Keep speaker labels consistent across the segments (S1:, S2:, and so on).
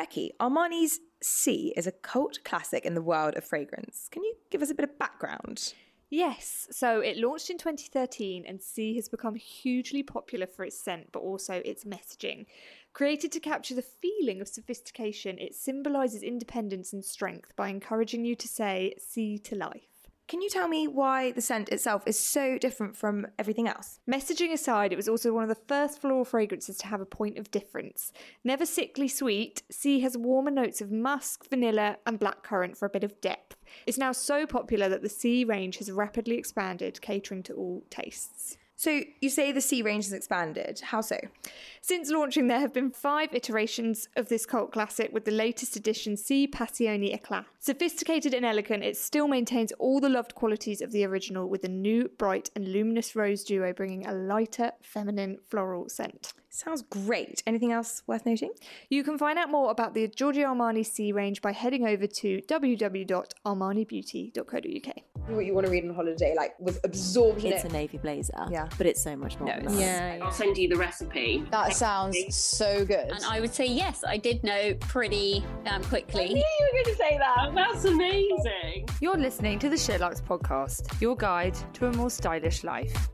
S1: Becky, Armani's Sì is a cult classic in the world of fragrance. Can you give us a bit of background?
S2: Yes, so it launched in 2013 and Sì has become hugely popular for its scent but also its messaging. Created to capture the feeling of sophistication, it symbolises independence and strength by encouraging you to say Sì to life.
S1: Can you tell me why the scent itself is so different from everything else?
S2: Messaging aside, it was also one of the first floral fragrances to have a point of difference. Never sickly sweet, Sì has warmer notes of musk, vanilla, and blackcurrant for a bit of depth. It's now so popular that the Sì range has rapidly expanded, catering to all tastes.
S1: So you say the Sì range has expanded. How so?
S2: Since launching, there have been five iterations of this cult classic, with the latest edition Sì Passione Eclat. Sophisticated and elegant, it still maintains all the loved qualities of the original, with a new, bright, and luminous rose duo bringing a lighter, feminine floral scent.
S1: Sounds great. Anything else worth noting?
S2: You can find out more about the Giorgio Armani Sì range by heading over to www.armanibeauty.co.uk.
S1: What you want to read on holiday, like with absorbed in
S3: It's a navy blazer.
S1: Yeah.
S3: But it's so much more
S1: No,
S3: than
S1: it's-
S3: that.
S4: I'll send you the recipe.
S5: That sounds so good.
S6: And I would say yes, I did know pretty um, quickly.
S4: Knew you were going to say that. That's amazing.
S7: You're listening to the SheerLuxe podcast, your guide to a more stylish life.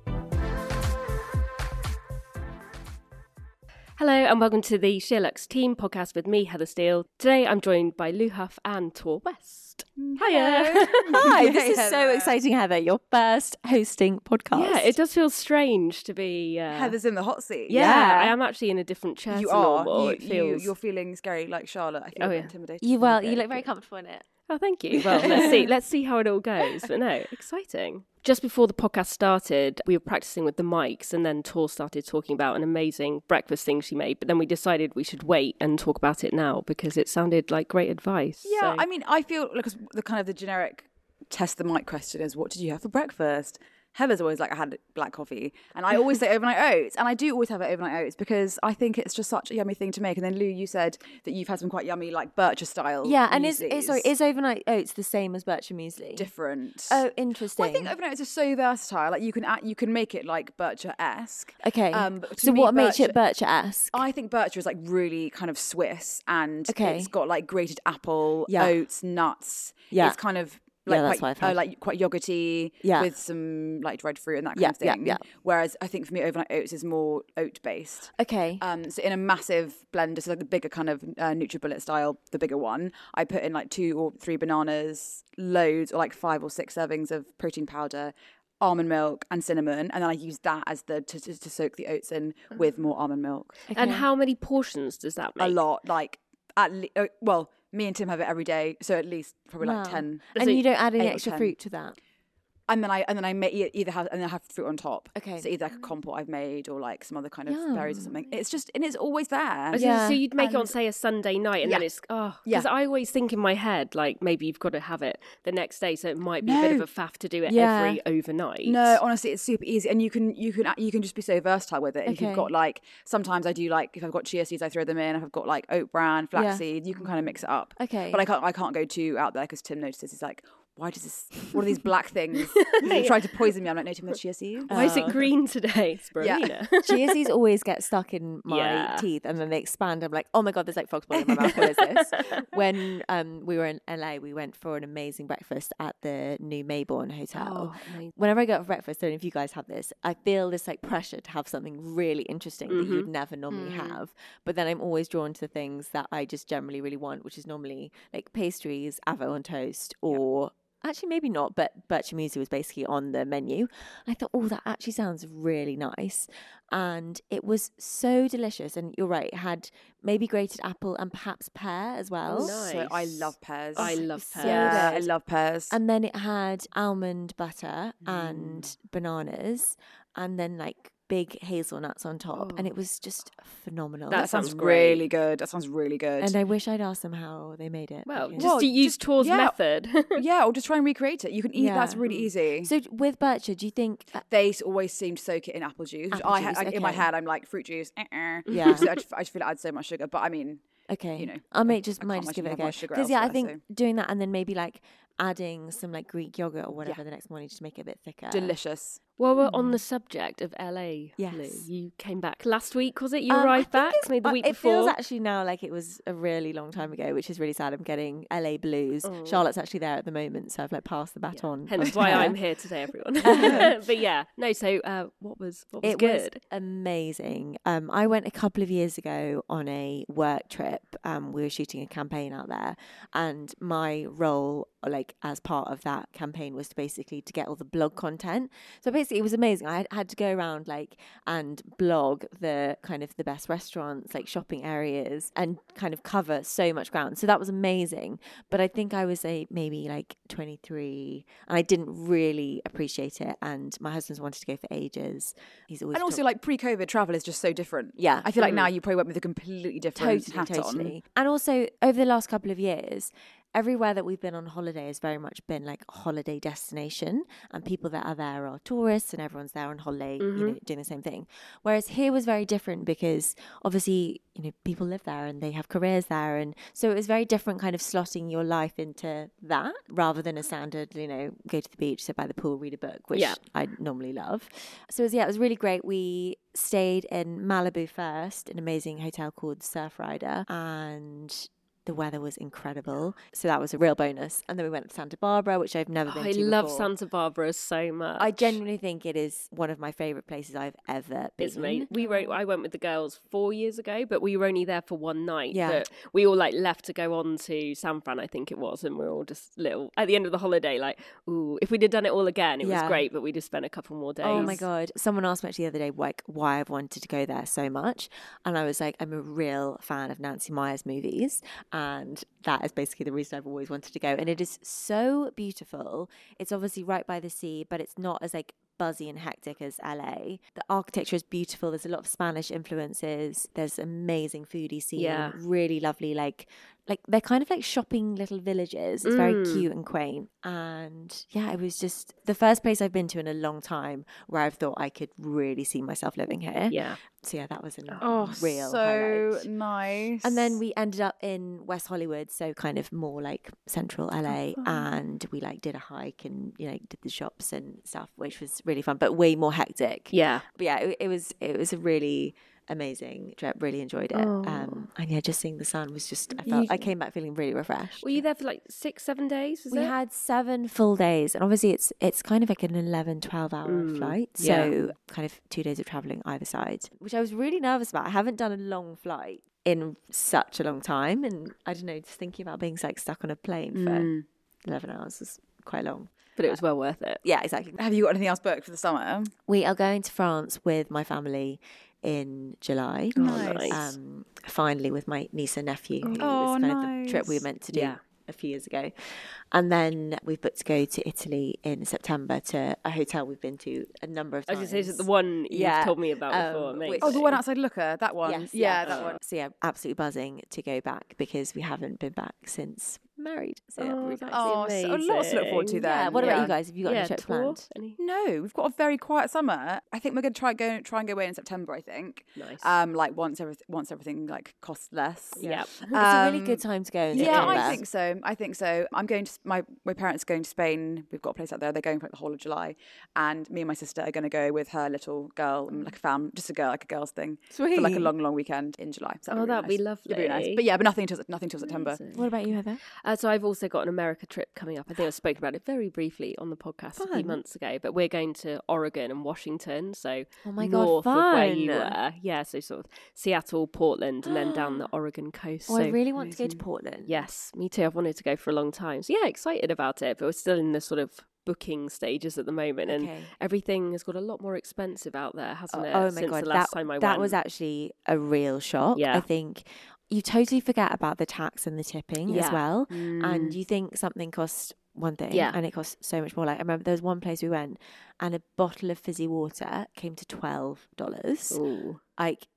S8: Hello and welcome to the SheerLuxe Team podcast with me, Heather Steele. Today I'm joined by Lou Huff and Tor West. Hiya.
S3: Hi, this is so exciting, Heather. Your first hosting podcast.
S8: Yeah, it does feel strange to be. Uh,
S9: Heather's in the hot seat.
S8: yeah, I am actually in a different chair
S9: You
S8: to
S9: are.
S8: normal.
S9: You,
S8: it feels.
S9: you, are feeling scary like Charlotte. I feel
S8: Oh, yeah.
S9: intimidated.
S3: You well, you look very comfortable in it.
S8: Oh, thank you. Well, let's see. Let's see how it all goes. But no, exciting. Just before the podcast started, we were practicing with the mics, and then Tor started talking about an amazing breakfast thing she made. But then we decided we should wait and talk about it now because it sounded like great advice.
S9: Yeah,
S8: So-
S9: I mean, I feel like the kind of the generic test the mic question is, what did you have for breakfast? Heather's always like, I had black coffee. And I always say overnight oats. And I do always have it overnight oats because I think it's just such a yummy thing to make. And then, Lou, you said that you've had some quite yummy, like Bircher style.
S3: Yeah, and is, is sorry, is overnight oats the same as Bircher muesli?
S9: different.
S3: Oh, interesting.
S9: Well, I think overnight oats are so versatile. Like you can add, you can make it like Bircher esque.
S3: okay.
S9: Um,
S3: so
S9: me,
S3: what makes it
S9: Bircher-
S3: Bircher-esque?
S9: I think Bircher is like really kind of Swiss and
S3: Okay.
S9: it's got like grated apple,
S3: Yeah.
S9: oats, nuts.
S3: Yeah.
S9: It's kind of
S3: Yeah,
S9: like
S3: that's
S9: quite,
S3: what I've
S9: uh,
S3: had.
S9: like quite yogurty
S3: Yeah.
S9: with some like dried fruit and that kind
S3: Yeah,
S9: of thing.
S3: yeah. yeah.
S9: Whereas I think for me overnight oats is more oat based.
S3: Okay.
S9: Um, so in a massive blender, so like the bigger kind of uh, NutriBullet style, the bigger one, I put in like two or three bananas, loads or like five or six servings of protein powder, almond milk and cinnamon, and then I use that as the to, to, to soak the oats in with more almond milk. okay.
S8: And how many portions does that make?
S9: A lot, like at le- uh, well, me and Tim have it every day, so at least probably like
S3: Wow.
S9: ten.
S3: and
S8: So
S3: you don't add any
S9: eight or
S3: extra
S9: 10.
S3: fruit to that?
S9: And then I and then I may either have and then I have fruit on top.
S3: Okay.
S9: So either like a compote I've made or like some other kind of berries or
S3: Yum.
S9: something. It's just and it's always there.
S8: I was gonna
S3: Yeah,
S8: So you'd make it on, say, a Sunday night, and then it's oh,
S9: Yeah.
S8: because I always think in my head like maybe you've got to have it the next day, so it might be a bit of a faff to do it
S3: Yeah.
S8: every overnight.
S9: No, honestly, it's super easy, and you can you can you can just be so versatile with it. And If you've got like sometimes I do like if I've got chia seeds, I throw them in. If I've got like oat bran,
S3: Yeah.
S9: flaxseed, you can kind of mix it up.
S3: Okay.
S9: but I can't I can't go too out there because Tim notices he's like, why does this? What are these black things? He's trying to poison me. I'm like, no, Tim, they're chia seeds.
S8: Why is it green today?
S9: Yeah.
S3: Chia seeds always get stuck in my
S8: Yeah.
S3: teeth and then they expand. I'm like, oh my God, there's like fox blood in my mouth. What is this? when um, we were in LA, we went for an amazing breakfast at the new Maybourne Hotel.
S8: Oh.
S3: Whenever I go for breakfast, I don't know if you guys have this, I feel this like pressure to have something really interesting that
S8: Mm-hmm.
S3: you'd never normally have. But then I'm always drawn to things that I just generally really want, which is normally like pastries, avo on toast, or actually maybe not, but Bircher Muesli was basically on the menu. I thought, oh, that actually sounds really nice. And it was so delicious. And you're right, it had maybe grated apple and perhaps pear as well.
S8: nice.
S9: So I love pears.
S8: I love
S3: so
S8: pears.
S9: yeah, I love pears.
S3: And then it had almond butter
S9: Mm.
S3: and bananas, and then like big hazelnuts on top, and it was just phenomenal.
S9: That, sounds
S8: great.
S9: really good. That sounds really good.
S3: And I wish I'd asked them how they made it.
S8: Well,
S3: because-
S8: just to use Tor's
S9: yeah.
S8: method.
S9: yeah, or just try and recreate it. You can eat. That's really easy.
S3: So with Bircher, do you think? uh,
S9: they always seem to soak it in apple juice. which
S3: Apple
S9: I, ha-
S3: juice,
S9: I- in my head, I'm like fruit juice. Uh-uh.
S3: Yeah.
S9: So I, just, I just feel it adds so much sugar. But I mean,
S3: Okay,
S9: you know,
S3: I
S9: I-
S3: might just
S9: I
S3: might just give it a
S9: imagine you have
S3: go because yeah, I
S9: elsewhere,
S3: think doing that and then maybe like adding some like Greek yogurt or whatever
S9: Yeah.
S3: the next morning just to make it a bit thicker.
S9: delicious.
S8: While we're on the subject of LA, Lou,
S3: Yes.
S8: you came back last week, was it? You
S3: Um,
S8: arrived back maybe the week
S3: it
S8: before.
S3: It feels actually now like it was a really long time ago, which is really sad. I'm getting LA blues.
S8: Oh.
S3: Charlotte's actually there at the moment, so I've like passed the baton.
S8: Hence why. I'm here today, everyone. but yeah, no. So, uh, what was what was
S3: it
S8: good?
S3: was amazing. Um, I went a couple of years ago on a work trip. Um, we were shooting a campaign out there, and my role, like as part of that campaign, was to basically to get all the blog content. So basically, it was amazing. I had, had to go around like and blog the kind of the best restaurants, like shopping areas, and kind of cover so much ground. So that was amazing. But I think I was a maybe like 23, and I didn't really appreciate it. And my husband's wanted to go for ages. He's always
S9: And also,
S3: talk-
S9: like pre-COVID travel is just so different.
S3: Yeah.
S9: I feel like now
S3: Mm.
S9: you probably went with a completely different
S3: totally,
S9: hat
S3: totally.
S9: on.
S3: And also over the last couple of years, everywhere that we've been on holiday has very much been like a holiday destination, and people that are there are tourists, and everyone's there on holiday, you mm-hmm. know, doing the same thing. Whereas here was very different because obviously, you know, people live there and they have careers there, and so it was very different, kind of slotting your life into that rather than a standard, you know, go to the beach, sit by the pool, read a book, which
S8: Yeah.
S3: I normally love. So it was, yeah, it was really great. We stayed in Malibu first, an amazing hotel called Surfrider, and the weather was incredible. So that was a real bonus. And then we went to Santa Barbara, which I've never been
S8: I
S3: to
S8: love
S3: before.
S8: Santa Barbara so much.
S3: I genuinely think it is one of my favorite places I've ever been.
S8: It's me. We wrote. I went with the girls four years ago, but we were only there for one night.
S3: Yeah.
S8: But we all like left to go on to San Fran, I think it was, and we are all just little at the end of the holiday. Like, ooh, if we'd have done it all again, it
S3: Yeah.
S8: was great, but we just spent a couple more days.
S3: Oh my god! Someone asked me actually the other day, like, why I've wanted to go there so much, and I was like, I'm a real fan of Nancy Meyers movies, and that is basically the reason I've always wanted to go. And it is so beautiful. It's obviously right by the sea, but it's not as like buzzy and hectic as LA. The architecture is beautiful. There's a lot of Spanish influences. There's amazing foodie scene.
S8: Yeah.
S3: Really lovely, like like they're kind of like shopping little villages. It's very
S8: Mm.
S3: cute and quaint. And yeah, it was just the first place I've been to in a long time where I've thought I could really see myself living here.
S8: Yeah.
S3: So yeah, that was a
S9: Oh,
S3: real
S9: so
S3: highlight.
S9: nice.
S3: And then we ended up in West Hollywood, so kind of more like central LA, and we like did a hike and you know did the shops and stuff, which was really fun, but way more hectic.
S8: Yeah.
S3: But yeah, it, it was it was a really amazing trip. Really enjoyed it. Um, and yeah, just seeing the sun was just I felt I came back feeling really refreshed.
S8: Were you there for like six, seven days? Was
S3: We
S8: it?
S3: had seven full days, and obviously it's it's kind of like an 11, 12 hour
S8: Mm,
S3: flight.
S8: yeah.
S3: So kind of two days of traveling either side, which I was really nervous about. I haven't done a long flight in such a long time, and I don't know, just thinking about being like stuck on a plane
S8: Mm.
S3: for eleven hours is quite long.
S8: but it was well worth it.
S3: Yeah, exactly.
S9: have you got anything else booked for the summer?
S3: We are going to France with my family in July.
S8: Oh,
S9: Nice.
S3: Um, finally, with my niece and nephew. who
S9: Oh,
S3: was kind of the trip we were meant to do
S8: Yeah.
S3: a few years ago. And then we've booked to go to Italy in September to a hotel we've been to a number of
S8: I was
S3: times.
S8: going to say, is it the one you've
S3: Yeah,
S8: told me about before?
S3: um,
S8: Amazing.
S3: which-
S9: Oh, the one outside Lucca, that one.
S3: Yes,
S9: yeah,
S3: yeah.
S9: that one.
S3: So yeah, absolutely buzzing to go back because we haven't been back since married. So yeah,
S8: Oh,
S3: really
S8: that's
S3: nice.
S9: Oh, so a lot to look forward to
S8: amazing.
S9: then.
S3: yeah. What about you guys? Have you got
S8: yeah,
S3: any trips
S8: Tor?
S3: planned?
S8: Any?
S9: No, we've got a very quiet summer. I think we're going to try go try and go away in September. I think.
S8: Nice.
S9: Um, like once every once everything like costs less.
S8: yeah.
S3: It's a really
S9: Um,
S3: good time to go. In
S9: Yeah, I think so. I think so. I'm going to my my parents are going to Spain. We've got a place out there. They're going for like the whole of July, and me and my sister are going to go with her little girl, um, like a fam, just a girl, like a girls thing, for like a long, long weekend in July. So
S8: Oh,
S9: really
S8: that'd be
S9: nice. It'd really nice.
S8: lovely.
S9: But yeah, but nothing until nothing till September.
S3: What about you, Heather?
S8: Uh, so I've also got an America trip coming up. I think I spoke about it very briefly on the podcast a few months ago. But we're going to Oregon and Washington, so
S3: Oh my God,
S8: north of where you were. Yeah, so sort of Seattle, Portland, and then down the Oregon coast.
S3: Oh,
S8: so
S3: I really want to go to Portland.
S8: yes, me too. I've wanted to go for a long time. So yeah, excited about it. But we're still in the sort of booking stages at the moment, and
S3: Okay.
S8: everything has got a lot more expensive out there, hasn't
S3: Oh,
S8: it?
S3: oh my
S8: since
S3: god,
S8: the last
S3: that,
S8: time I
S3: that
S8: went.
S3: was actually a real shock.
S8: Yeah.
S3: I think you totally forget about the tax and the tipping as well,
S9: Mm.
S3: and you think something costs one thing,
S8: Yeah.
S3: and it costs so much more. Like I remember there was one place we went, and a bottle of fizzy water came to twelve dollars. Like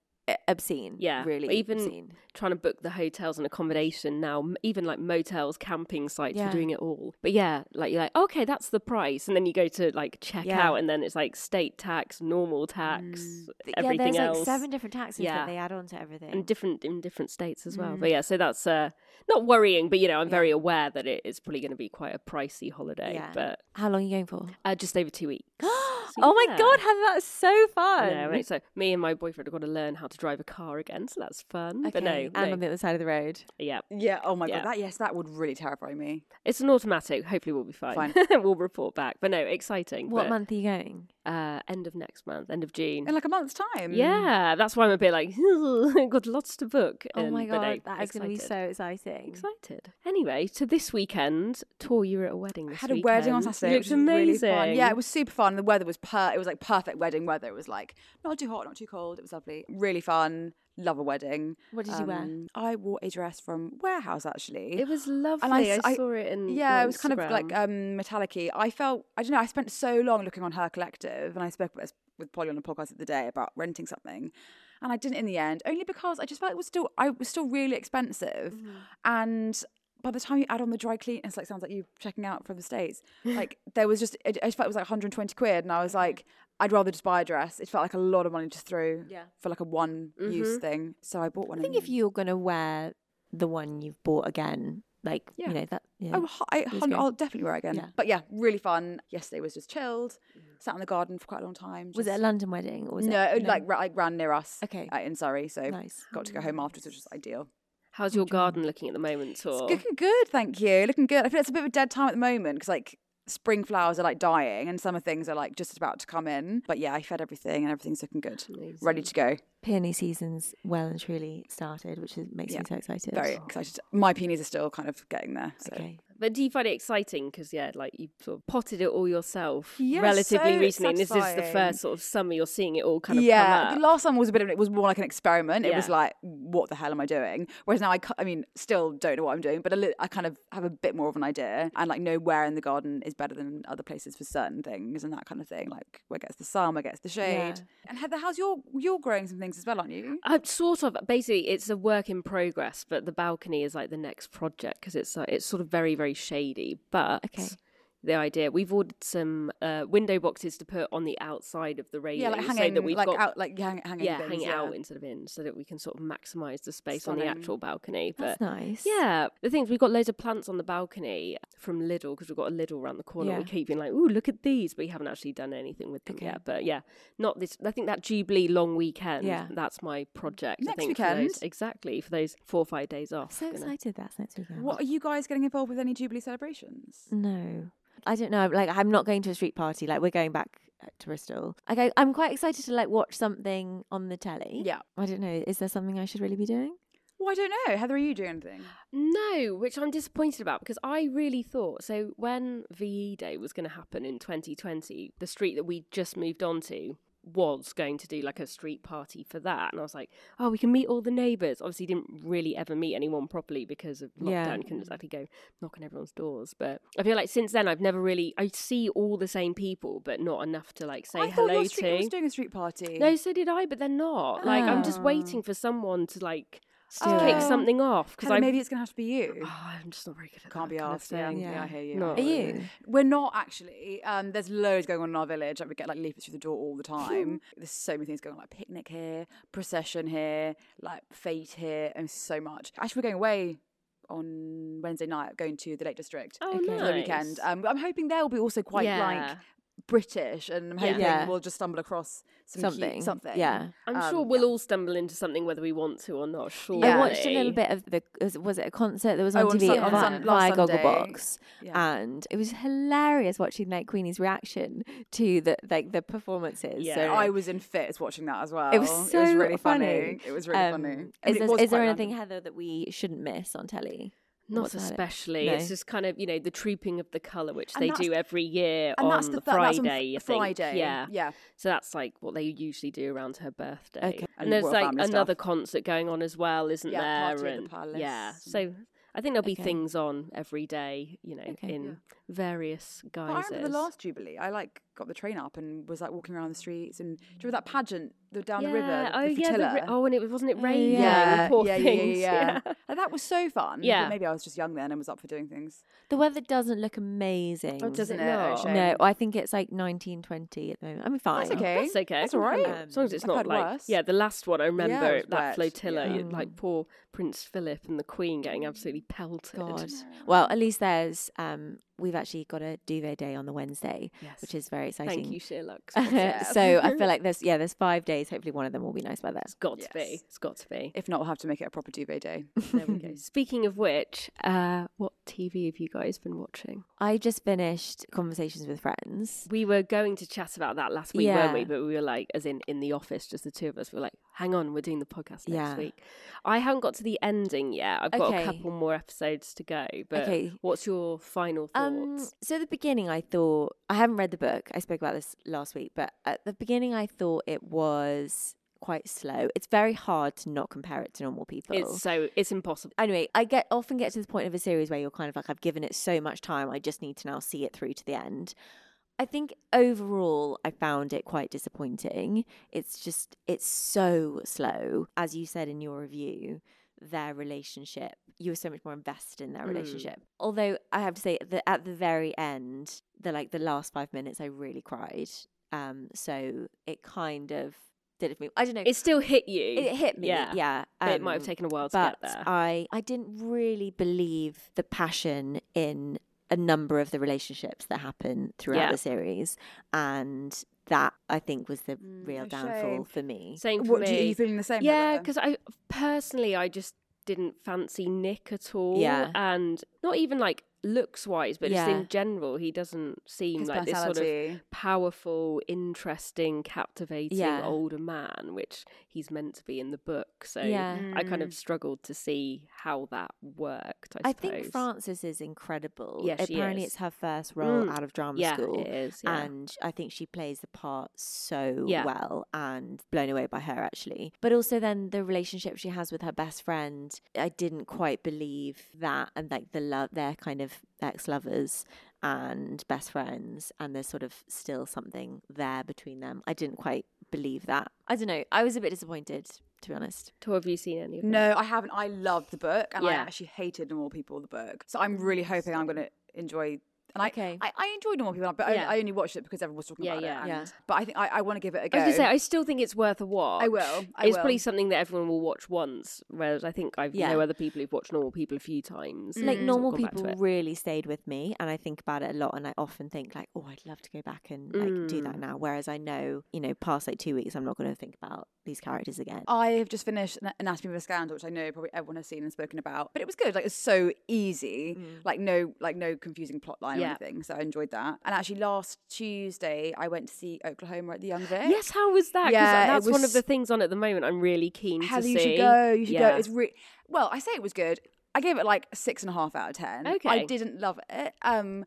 S3: obscene.
S8: Yeah,
S3: really
S8: but even
S3: obscene.
S8: trying to book the hotels and accommodation now, even like motels, camping sites,
S3: Yeah.
S8: we're doing it all. But yeah, like you're like, okay, that's the price, and then you go to like check
S3: Yeah.
S8: out, and then it's like state tax, normal tax,
S3: Th-
S8: everything
S3: yeah, there's
S8: else,
S3: like seven different taxes
S8: Yeah.
S3: that they add on to everything.
S8: and different in different states as well.
S3: Mm.
S8: But yeah, so that's uh, not worrying, but you know, I'm very aware that it is probably going to be quite a pricey holiday. But
S3: How long are you going for?
S8: uh, just over two weeks. So,
S3: oh my
S8: yeah.
S3: god, Heather, that's so fun.
S8: Yeah, right. So me and my boyfriend have got to learn how to drive a car again, so that's fun. But no,
S3: Okay,
S8: no.
S3: and on the other side of the road.
S8: yeah,
S9: Yeah. Oh my
S8: Yeah.
S9: god. That yes, that would really terrify me.
S8: it's an automatic. Hopefully, we'll be fine.
S9: Fine.
S8: we'll report back. But no, exciting.
S3: What
S8: but,
S3: month are you going?
S8: Uh, end of next month, end of June.
S9: In like a month's time.
S8: yeah, that's why I'm a bit like got lots to book.
S3: Oh
S8: and-
S3: my
S8: no,
S3: god, that is going to be so exciting.
S8: excited. Anyway, to this weekend, Tor, you were at a wedding.
S9: I had a wedding on. Saturday.
S8: It looked
S9: was really
S8: amazing.
S9: fun. Yeah, it was super fun. The weather was per. It was like perfect wedding weather. It was like not too hot, not too cold. It was lovely. Really fun. Love a wedding.
S3: What did you wear?
S9: Um, I wore a dress from Warehouse actually.
S8: It was lovely.
S9: And I
S8: I,
S9: I-
S8: saw it in
S9: yeah, it was kind of like um, metallic-y. I felt I don't know. I spent so long looking on Hurr Collective, and I spoke about this with Polly on the podcast the day about renting something, and I didn't in the end, only because I just felt it was still I was still really expensive,
S8: Mm-hmm.
S9: and by the time you add on the dry clean, it's like sounds like you checking out from the states. Like there was just I just felt it was like 120 quid, and I was like. I'd rather just buy a dress. It felt like a lot of money just through
S3: Yeah.
S9: for like a one use
S8: Mhm.
S9: thing. So I bought one.
S3: I think
S9: and-
S3: if you're going to wear the one you've bought again, like,
S9: Yeah.
S3: you know, that. Yeah.
S9: Oh, I,
S3: was
S9: hun-
S3: great.
S9: I'll definitely wear it again.
S3: Yeah.
S9: But yeah, really fun. Yesterday was just chilled. Sat in the garden for quite a long time.
S3: was it a London wedding or was
S9: no,
S3: it?
S9: it like, ra- like ran near us.
S3: Okay.
S9: uh, in Surrey, so
S3: Nice.
S9: got to go home afterwards, which was ideal.
S8: How's your garden looking at the moment, Tor?
S9: It's looking good, thank you. Looking good. I feel it's a bit of a dead time at the moment because like spring flowers are like dying and summer things are like just about to come in. But yeah, I fed everything and everything's looking good, ready to go.
S3: Peony season's well and truly started, which is, makes
S9: Yeah.
S3: me so excited.
S9: Very oh. excited. My peonies are still kind of getting there. So.
S3: Okay.
S8: But do you find it exciting? Because yeah, like you sort of potted it all yourself
S9: Yeah,
S8: relatively
S9: so
S8: recently, and this is
S9: the
S8: first sort of summer you're seeing it all kind of
S9: yeah,
S8: come
S9: the last summer was a bit of it was more like an experiment. It was like, what the hell am I doing? Whereas now I, I mean, still don't know what I'm doing, but a li- I kind of have a bit more of an idea and like know where in the garden is better than other places for certain things and that kind of thing. Like where gets the sun, where gets the shade. And Heather, how's your you're growing some things as well, aren't you?
S8: Uh, sort of. Basically, it's a work in progress, but the balcony is like the next project because it's uh, it's sort of very very shady. But
S3: Okay.
S8: The idea we've ordered some uh, window boxes to put on the outside of the railing,
S9: Yeah, like
S8: so
S9: hanging
S8: that we've
S9: like
S8: got
S9: out, like hang, hanging.
S8: yeah,
S9: things,
S8: hang it
S9: yeah.
S8: out instead of in, so that we can sort of maximise the space on the actual balcony.
S3: That's
S8: but
S3: nice.
S8: yeah, the thing is, we've got loads of plants on the balcony from Lidl because we've got a Lidl around the corner.
S3: Yeah.
S8: We keep being like, "Ooh, look at these," but we haven't actually done anything with them
S3: Okay.
S8: yet. But yeah, not this. I think that Jubilee long weekend.
S3: Yeah.
S8: that's my project. I
S9: Next
S8: think for those,
S9: weekend?
S8: exactly for those four or five days off.
S3: So
S8: Gonna-
S3: excited that's next weekend.
S9: What are you guys getting involved with any Jubilee celebrations?
S3: No. I don't know. Like, I'm not going to a street party. Like, we're going back uh, to Bristol. Like, I, I'm quite excited to, like, watch something on the telly.
S9: Yeah.
S3: I don't know. Is there something I should really be doing?
S9: Well, I don't know. Heather, are you doing anything?
S8: No, which I'm disappointed about because I really thought so when VE Day was going to happen in 2020, the street that we just moved on to was going to do like a street party for that. And I was like, oh, we can meet all the neighbours. Obviously, didn't really ever meet anyone properly because of lockdown.
S3: Yeah.
S8: You couldn't exactly go knock on everyone's doors. But I feel like since then, I've never really, I see all the same people, but not enough to like say
S9: I thought
S8: hello
S9: your street
S8: to.
S9: was doing a street party.
S8: No, so did I, but they're not. Like, I'm just
S9: Ah.
S8: waiting for someone to like
S9: Oh.
S8: kick something off because I
S9: maybe it's gonna have to be you.
S8: Oh, I'm just not very good at
S9: Can't
S8: that
S9: be
S8: kind of
S9: asked. Yeah, yeah, I hear you.
S8: No.
S3: Are
S9: hear
S3: you?
S9: We're not actually. Um, there's loads going on in our village. Like we get like leaflets through the door all the time. there's so many things going on, like picnic here, procession here, like fete here, and so much. Actually, we're going away on Wednesday night, going to the Lake District
S8: Oh,
S9: for the weekend. Um, I'm hoping there will be also quite like
S8: Yeah.
S9: British, and I'm hoping
S3: Yeah.
S9: we'll just stumble across some
S3: Something.
S9: cute something.
S3: Yeah.
S8: I'm
S9: Um,
S8: sure we'll all stumble into something whether we want to or not. Sure.
S3: I watched a little bit of the was, was it a concert that was on
S9: Oh, on
S3: TV
S9: Sun- on
S3: Vi-
S9: Sun- last
S3: via
S9: Sunday.
S3: Gogglebox,
S9: Yeah.
S3: and it was hilarious watching like Queenie's reaction to the like the performances.
S9: Yeah,
S3: so
S9: I was in fits watching that as well.
S3: It was so
S9: really funny.
S3: funny.
S9: It was really
S3: Um,
S9: funny. I
S3: Is,
S9: mean,
S3: there,
S9: it
S3: is
S9: was
S3: there
S9: quite
S3: anything
S9: random.
S3: Heather that we shouldn't miss on telly?
S8: Not especially.
S3: No.
S8: It's just kind of you know the trooping of the colour, which
S9: And
S8: they do every year
S9: and
S8: on
S9: that's the
S8: the
S9: th- that's on
S8: Friday. Think.
S9: Friday,
S8: Yeah,
S9: yeah.
S8: So that's like what they usually do around her birthday.
S9: Okay.
S8: And,
S9: And
S8: there's like another
S9: stuff.
S8: concert going on as well, isn't
S9: Yeah,
S8: there?
S9: At the Palace.
S8: Yeah. So I think there'll be
S3: Okay.
S8: things on every day, you know,
S3: Okay.
S8: in
S9: Yeah.
S8: various
S9: But I remember the last Jubilee. I like got the train up and was like walking around the streets and do you remember that pageant the, down the river? The,
S8: oh
S9: the
S8: yeah, the
S9: flotilla?
S8: ri- oh, and it wasn't it raining?
S9: yeah,
S8: poor
S9: yeah, yeah, yeah, yeah. Like, that was so fun.
S8: Yeah.
S9: but maybe I was just young then and was up for doing things.
S3: The weather doesn't look amazing.
S8: Oh, does it
S9: Isn't it?
S8: Not?
S3: No, I think it's like 19, 20 at the moment. I mean, fine.
S9: That's okay.
S8: That's okay.
S9: That's all right.
S3: Um,
S8: as long as it's
S9: I've
S8: not like
S9: worse.
S8: yeah. The last one I remember
S9: it was
S8: that
S9: wet,
S8: flotilla,
S9: yeah.
S8: you- like poor Prince Philip and the Queen getting absolutely pelted.
S3: God. Well, at least there's um we've actually got a duvet day on the Wednesday,
S8: Yes.
S3: which is very exciting.
S8: Thank you, SheerLuxe.
S3: so I feel like there's yeah, there's five days. Hopefully one of them will be nice weather.
S8: It's got to be. It's got to be.
S9: If not, we'll have to make it a proper duvet day.
S8: There we go. Speaking of which, uh, what TV have you guys been watching?
S3: I just finished conversations with friends.
S8: We were going to chat about that last week, weren't we? But we were like, as in in the office, just the two of us. We were like, hang on, we're doing the podcast next
S3: Yeah.
S8: week. I haven't got to the ending yet. I've got
S3: Okay.
S8: a couple more episodes to go. But
S3: Okay.
S8: what's your final thoughts?
S3: Um, so at the beginning, I thought I haven't read the book. I spoke about this last week, but at the beginning, I thought it was quite slow. It's very hard to not compare it to normal people.
S8: it's so it's impossible.
S3: anyway, I get often get to the point of a series where you're kind of like, I've given it so much time, I just need to now see it through to the end. I think overall, I found it quite disappointing. It's just, it's so slow. As you said in your review, their relationship, you were so much more invested in their
S8: Mm.
S3: relationship. Although I have to say, that at the very end, the like the last five minutes, I really cried. Um, so it kind of did it for me. I don't know.
S8: It still hit you.
S3: It hit me,
S8: Yeah.
S3: yeah.
S8: But it might have
S3: um,
S8: taken a while to
S3: but
S8: get there.
S3: I I didn't really believe the passion in a number of the relationships that happen throughout
S8: Yeah.
S3: the series, and that I think was the real
S9: a
S3: downfall
S9: shame.
S3: for me.
S8: Same for
S9: What,
S8: me.
S9: do you, are you feeling the same?
S8: Yeah, because I personally I just didn't fancy Nick at all.
S3: Yeah.
S8: and not even like looks wise, but just in general, he doesn't seem
S9: His
S8: like this sort of powerful, interesting, captivating
S3: Yeah.
S8: older man, which he's meant to be in the book. So
S3: Yeah.
S8: I kind
S9: Mm.
S8: of struggled to see how that worked. I,
S3: I think Frances is incredible.
S8: Yeah,
S3: Apparently,
S8: is.
S3: it's her first role
S8: Mm.
S3: out of drama
S8: Yeah,
S3: school.
S8: it is, yeah.
S3: And I think she plays the part so
S8: Yeah.
S3: well and blown away by her, actually. But also, then the relationship she has with her best friend, I didn't quite believe that. And like the love, they're kind of ex lovers and best friends. And there's sort of still something there between them. I didn't quite believe that. I don't know. I was a bit disappointed, to be honest.
S8: Tor, have you seen any of them?
S9: No, I haven't. I loved the book, and I actually hated Normal People, the book. So I'm really hoping I'm going to enjoy. And
S3: Okay.
S9: I, I, I enjoyed Normal People, but I,
S8: Yeah.
S9: I only watched it because everyone was talking
S8: Yeah,
S9: about
S8: yeah.
S9: it.
S3: Yeah.
S9: and- But I think I, I want to give it a go.
S8: I was gonna say, I still think it's worth a watch.
S9: I will, I
S8: it's probably something that everyone will watch once, whereas I think I
S3: Yeah.
S8: know other people who've watched Normal People a few times.
S3: like normal
S8: gone back to
S3: people really stayed with me and i think about it a lot and i often think like oh i'd love to go back and like do that
S8: Mm.
S3: now whereas i know you know past like two weeks i'm not going to think about these characters again
S9: I have just finished An- Anatomy of a Scandal, which I know probably everyone has seen and spoken about. But it was good. Like it's so easy. Like no like no confusing plot line or
S8: Yeah.
S9: anything. So I enjoyed that. And actually last Tuesday I went to see Oklahoma at the Young Vic.
S8: Yes, how was that?
S9: Yeah,
S8: that's one of the things on at the moment. I'm really keen
S9: Heather,
S8: to see.
S9: you should go. You should
S8: Yeah.
S9: go. It's re- well, I say it was good. I gave it like six and a half out of ten.
S8: Okay, I
S9: didn't love it. Um,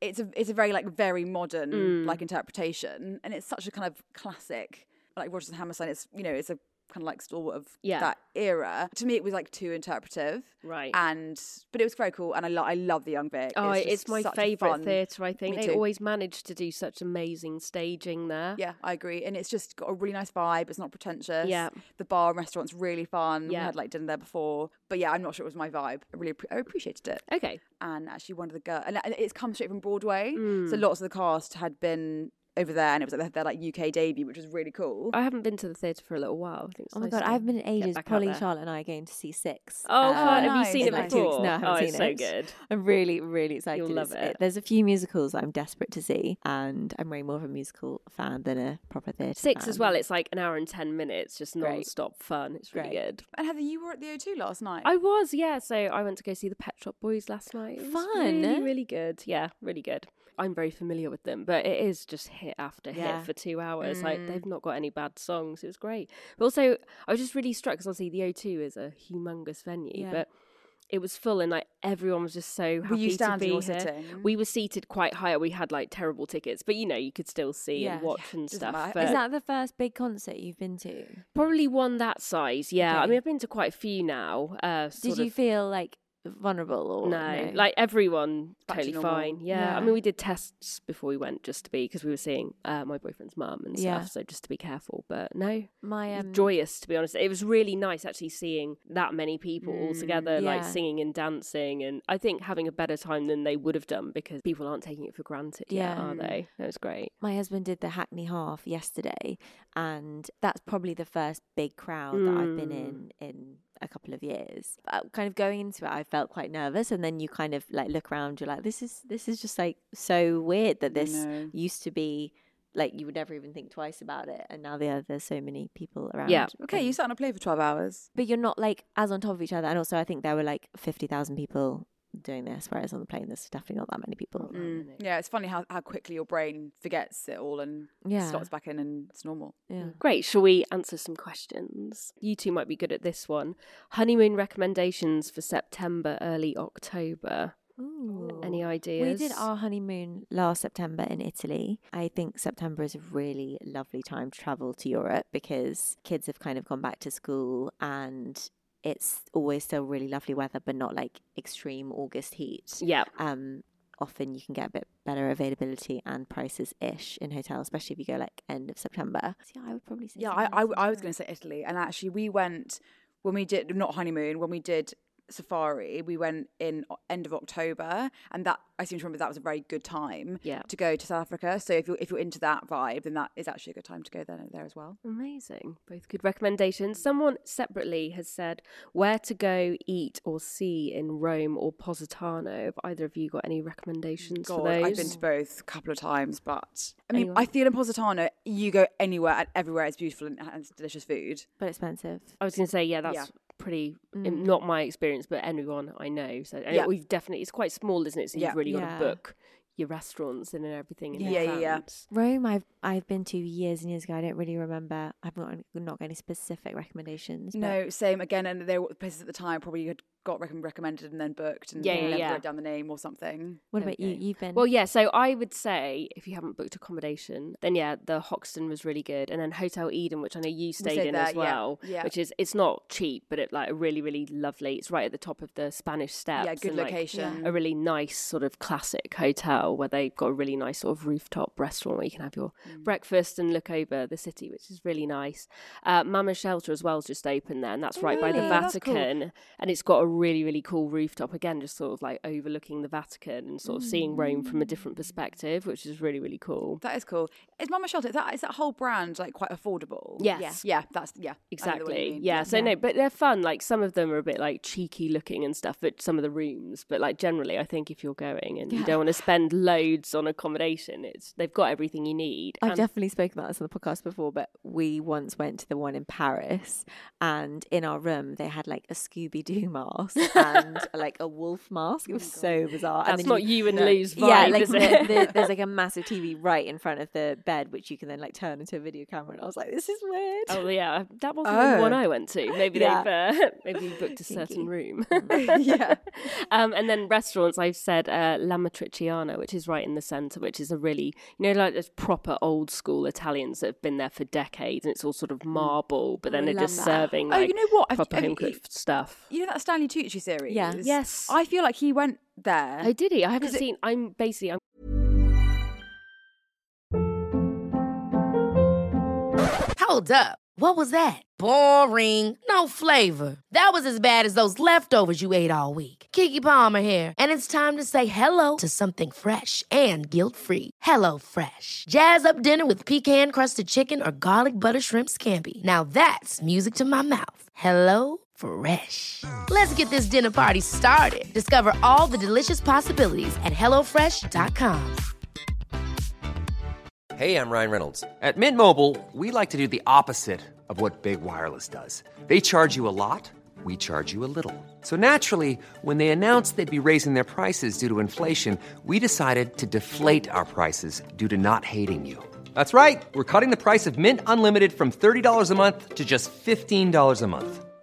S9: it's a it's a very like very modern
S8: Mm.
S9: like interpretation, and it's such a kind of classic like Rodgers and Hammerstein. It's you know it's a kind of like stalwart of
S8: Yeah.
S9: that era. To me, it was like too interpretive.
S8: Right.
S9: And but it was very cool, and I lo- I love the Young Vic.
S8: Oh,
S9: it's,
S8: it's, my favourite theatre, I think.
S9: Me
S8: They
S9: too.
S8: always manage to do such amazing staging there.
S9: Yeah, I agree. And it's just got a really nice vibe. It's not pretentious.
S8: Yeah.
S9: The bar and restaurant's really fun.
S8: Yeah.
S9: We had like dinner there before. But yeah, I'm not sure it was my vibe. I really I appreciated it.
S8: Okay.
S9: And actually, one of the girls, and it's come straight from Broadway. So
S8: Mm.
S9: lots of the cast had been over there, and it was like their, their like UK debut, which was really cool.
S8: I haven't been to the theatre for a little while. I think it's
S3: oh my
S8: nice
S3: god
S8: to
S3: i've been in ages
S8: back out
S3: polly
S8: there.
S3: charlotte and i are going to see six
S8: Oh,
S3: um,
S8: fun. Have you
S9: nice.
S8: seen
S9: In
S8: it
S9: like two
S8: before?
S9: weeks.
S3: No, I haven't
S8: oh,
S3: seen
S8: it's so
S3: it.
S8: good.
S3: I'm really, really excited.
S8: You'll love
S3: It's-
S8: it.
S3: There's a few musicals I'm desperate to see, and I'm way more of a musical fan than a proper theatre.
S8: Six as
S3: fan.
S8: well. It's like an hour and 10 minutes, just
S3: Great.
S8: non-stop fun. It's really
S3: Great.
S8: good.
S9: And Heather, you were at the O2 last night.
S8: I was, yeah. So I went to go see the Pet Shop Boys last night. It was
S3: Fun.
S8: Really, really good. Yeah, really good. I'm very familiar with them, but it is just hit after
S3: Yeah.
S8: hit for two hours. Like
S9: Mm.
S8: they've not got any bad songs. It was great. But also, I was just really struck because obviously the O2 is a humongous venue,
S3: Yeah.
S8: but it was full and like everyone was just so happy
S9: were you
S8: to be
S9: or
S8: here.
S9: sitting?
S8: We were seated quite high. We had like terrible tickets, but you know you could still see
S3: Yeah.
S8: and watch and stuff.
S3: Is that the first big concert you've been to?
S8: Probably one that size, yeah. I mean, I've been to quite a few now. Uh,
S3: Did you
S8: of-
S3: feel like vulnerable or
S8: no, like everyone
S9: Back
S8: totally
S9: normal.
S8: fine. Yeah. I mean, we did tests before we went just to be because we were seeing uh, my boyfriend's mum and stuff, so just to be careful. But no,
S3: my um,
S8: joyous to be honest. It was really nice actually seeing that many people all together, like
S3: Mm,
S8: singing and dancing, and I think having a better time than they would have done because people aren't taking it for granted. yet,
S3: Yeah.
S8: are they? It was great.
S3: my husband did the Hackney half yesterday, and that's probably the first big crowd that I've been
S8: Mm.
S3: in in a couple of years. But kind of going into it, I felt quite nervous, and then you kind of like look around, you're like, this is this is just like so weird that this used to be like you would never even think twice about it, and now there there's so many people around.
S8: Yeah.
S9: Okay, you sat on a plane for 12 hours.
S3: but you're not like as on top of each other, and also I think there were like fifty thousand people doing this, whereas on the plane there's definitely not that many people.
S9: Mm. Yeah, it's funny how, how quickly your brain forgets it all and
S3: Yeah.
S9: slots back in and it's normal.
S3: Yeah.
S8: Great. Shall we answer some questions? You two might be good at this one. Honeymoon recommendations for September, early October.
S3: Ooh.
S8: Any ideas?
S3: We did our honeymoon last September in Italy. I think September is a really lovely time to travel to Europe because kids have kind of gone back to school and it's always still really lovely weather, but not like extreme August heat.
S8: Yeah.
S3: Um, often you can get a bit better availability and prices ish in hotels, especially if you go like end of September. So yeah, I would probably say.
S9: Yeah, I, I, I was going to say Italy. And actually, we went when we did, not honeymoon, when we did safari, we went in end of October. And that, I seem to remember that was a very good time
S8: Yeah.
S9: to go to South Africa. So if you're, if you're into that vibe, then that is actually a good time to go there, there as well.
S8: Amazing. Both good recommendations. Someone separately has said where to go, eat, or see in Rome or Positano. Have either of you got any recommendations
S9: God,
S8: for those?
S9: I've been to both a couple of times, but I mean,
S8: Anyone?
S9: I feel in Positano, you go anywhere and everywhere it's beautiful and, and it's delicious food.
S3: but expensive.
S8: I was going to say, yeah, that's
S9: Yeah.
S8: Pretty,
S3: Mm.
S8: im- not my experience, but anyone I know. So and
S9: Yeah.
S8: we've definitely, it's quite small, isn't it? So
S9: Yeah.
S8: you've really got to book your restaurants and everything. In
S9: Yeah, yeah, yeah.
S3: Rome, I've I've been to years and years ago. I don't really remember. I've not not got any specific recommendations. but-
S9: No, same again. And there were places at the time probably you had got rec- recommended and then booked and
S8: Yeah,
S9: you
S8: yeah,
S9: never
S8: yeah.
S9: wrote down the name or something.
S3: What
S8: There
S3: about
S8: we
S3: you? You've been
S8: Well, yeah. So I would say if you haven't booked accommodation, then yeah, the Hoxton was really good, and then Hotel Eden, which I know you stayed,
S9: stayed
S8: in
S9: there,
S8: as well,
S9: yeah.
S8: which is it's not cheap, but it like really really lovely. It's right at the top of the Spanish Steps.
S9: yeah, good
S8: and, like,
S9: location.
S8: a really nice sort of classic hotel where they've got a really nice sort of rooftop restaurant where you can have your
S9: Mm.
S8: breakfast and look over the city, which is really nice. Uh, Mama Shelter as well is just open there, and that's right by the
S9: really? That's cool.
S8: Vatican, and it's got a really really cool rooftop again, just sort of like overlooking the Vatican and sort of seeing Rome from a different mm. perspective, which is really really cool.
S9: That is cool. Is Mama Shelter is that is that whole brand like quite affordable?
S8: Yes.
S9: Yeah, yeah that's yeah. I know the one you
S8: Exactly. Yeah. So no, but they're fun. Like some of them are a bit like cheeky looking and stuff, but some of the rooms. But like generally, I think if you're going and you don't want to spend loads on accommodation, it's they've got everything you need.
S3: I've
S8: And-
S3: definitely spoken about this on the podcast before, but we once went to the one in Paris, and in our room they had like a Scooby Doo mask and like a wolf mask. It was so bizarre. and
S8: That's
S3: then
S8: not you and Lou's vibe,
S3: yeah, like
S8: is
S3: the-
S8: it?
S3: the- there's like a massive TV right in front of the bed, which you can then like turn into a video camera. And I was like, this is weird.
S8: Oh yeah, that wasn't the one I went to. Maybe
S3: Yeah.
S8: they've uh, maybe booked a certain room.
S9: Yeah.
S8: Um, and then restaurants, I've said uh, La Matriciana, which is right in the centre, which is a really you know like those proper old school Italians that have been there for decades, and it's all sort of marble, but then they're just
S3: that.
S8: serving
S9: Oh, you know what? I've-
S8: proper home cooked stuff.
S9: You know that Stanley Tucci series?
S3: Yeah.
S8: Yes.
S9: I feel like he went there.
S8: Oh, did he? I haven't
S9: 'Cause it-
S8: seen. I'm basically. I'm
S10: Hold up. What was that? Boring. No flavor. That was as bad as those leftovers you ate all week. Keke Palmer here, and it's time to say hello to something fresh and guilt-free. Hello Fresh. Jazz up dinner with pecan-crusted chicken or garlic butter shrimp scampi. Now that's music to my mouth. Hello Fresh. Let's get this dinner party started. Discover all the delicious possibilities at hellofresh.com.
S11: Hey, I'm Ryan Reynolds. At Mint Mobile, we like to do the opposite of what Big Wireless does. They charge you a lot, we charge you a little. So naturally, when they announced they'd be raising their prices due to inflation, we decided to deflate our prices due to not hating you. That's right. We're cutting the price of Mint Unlimited from $30 a month to just $15 a month.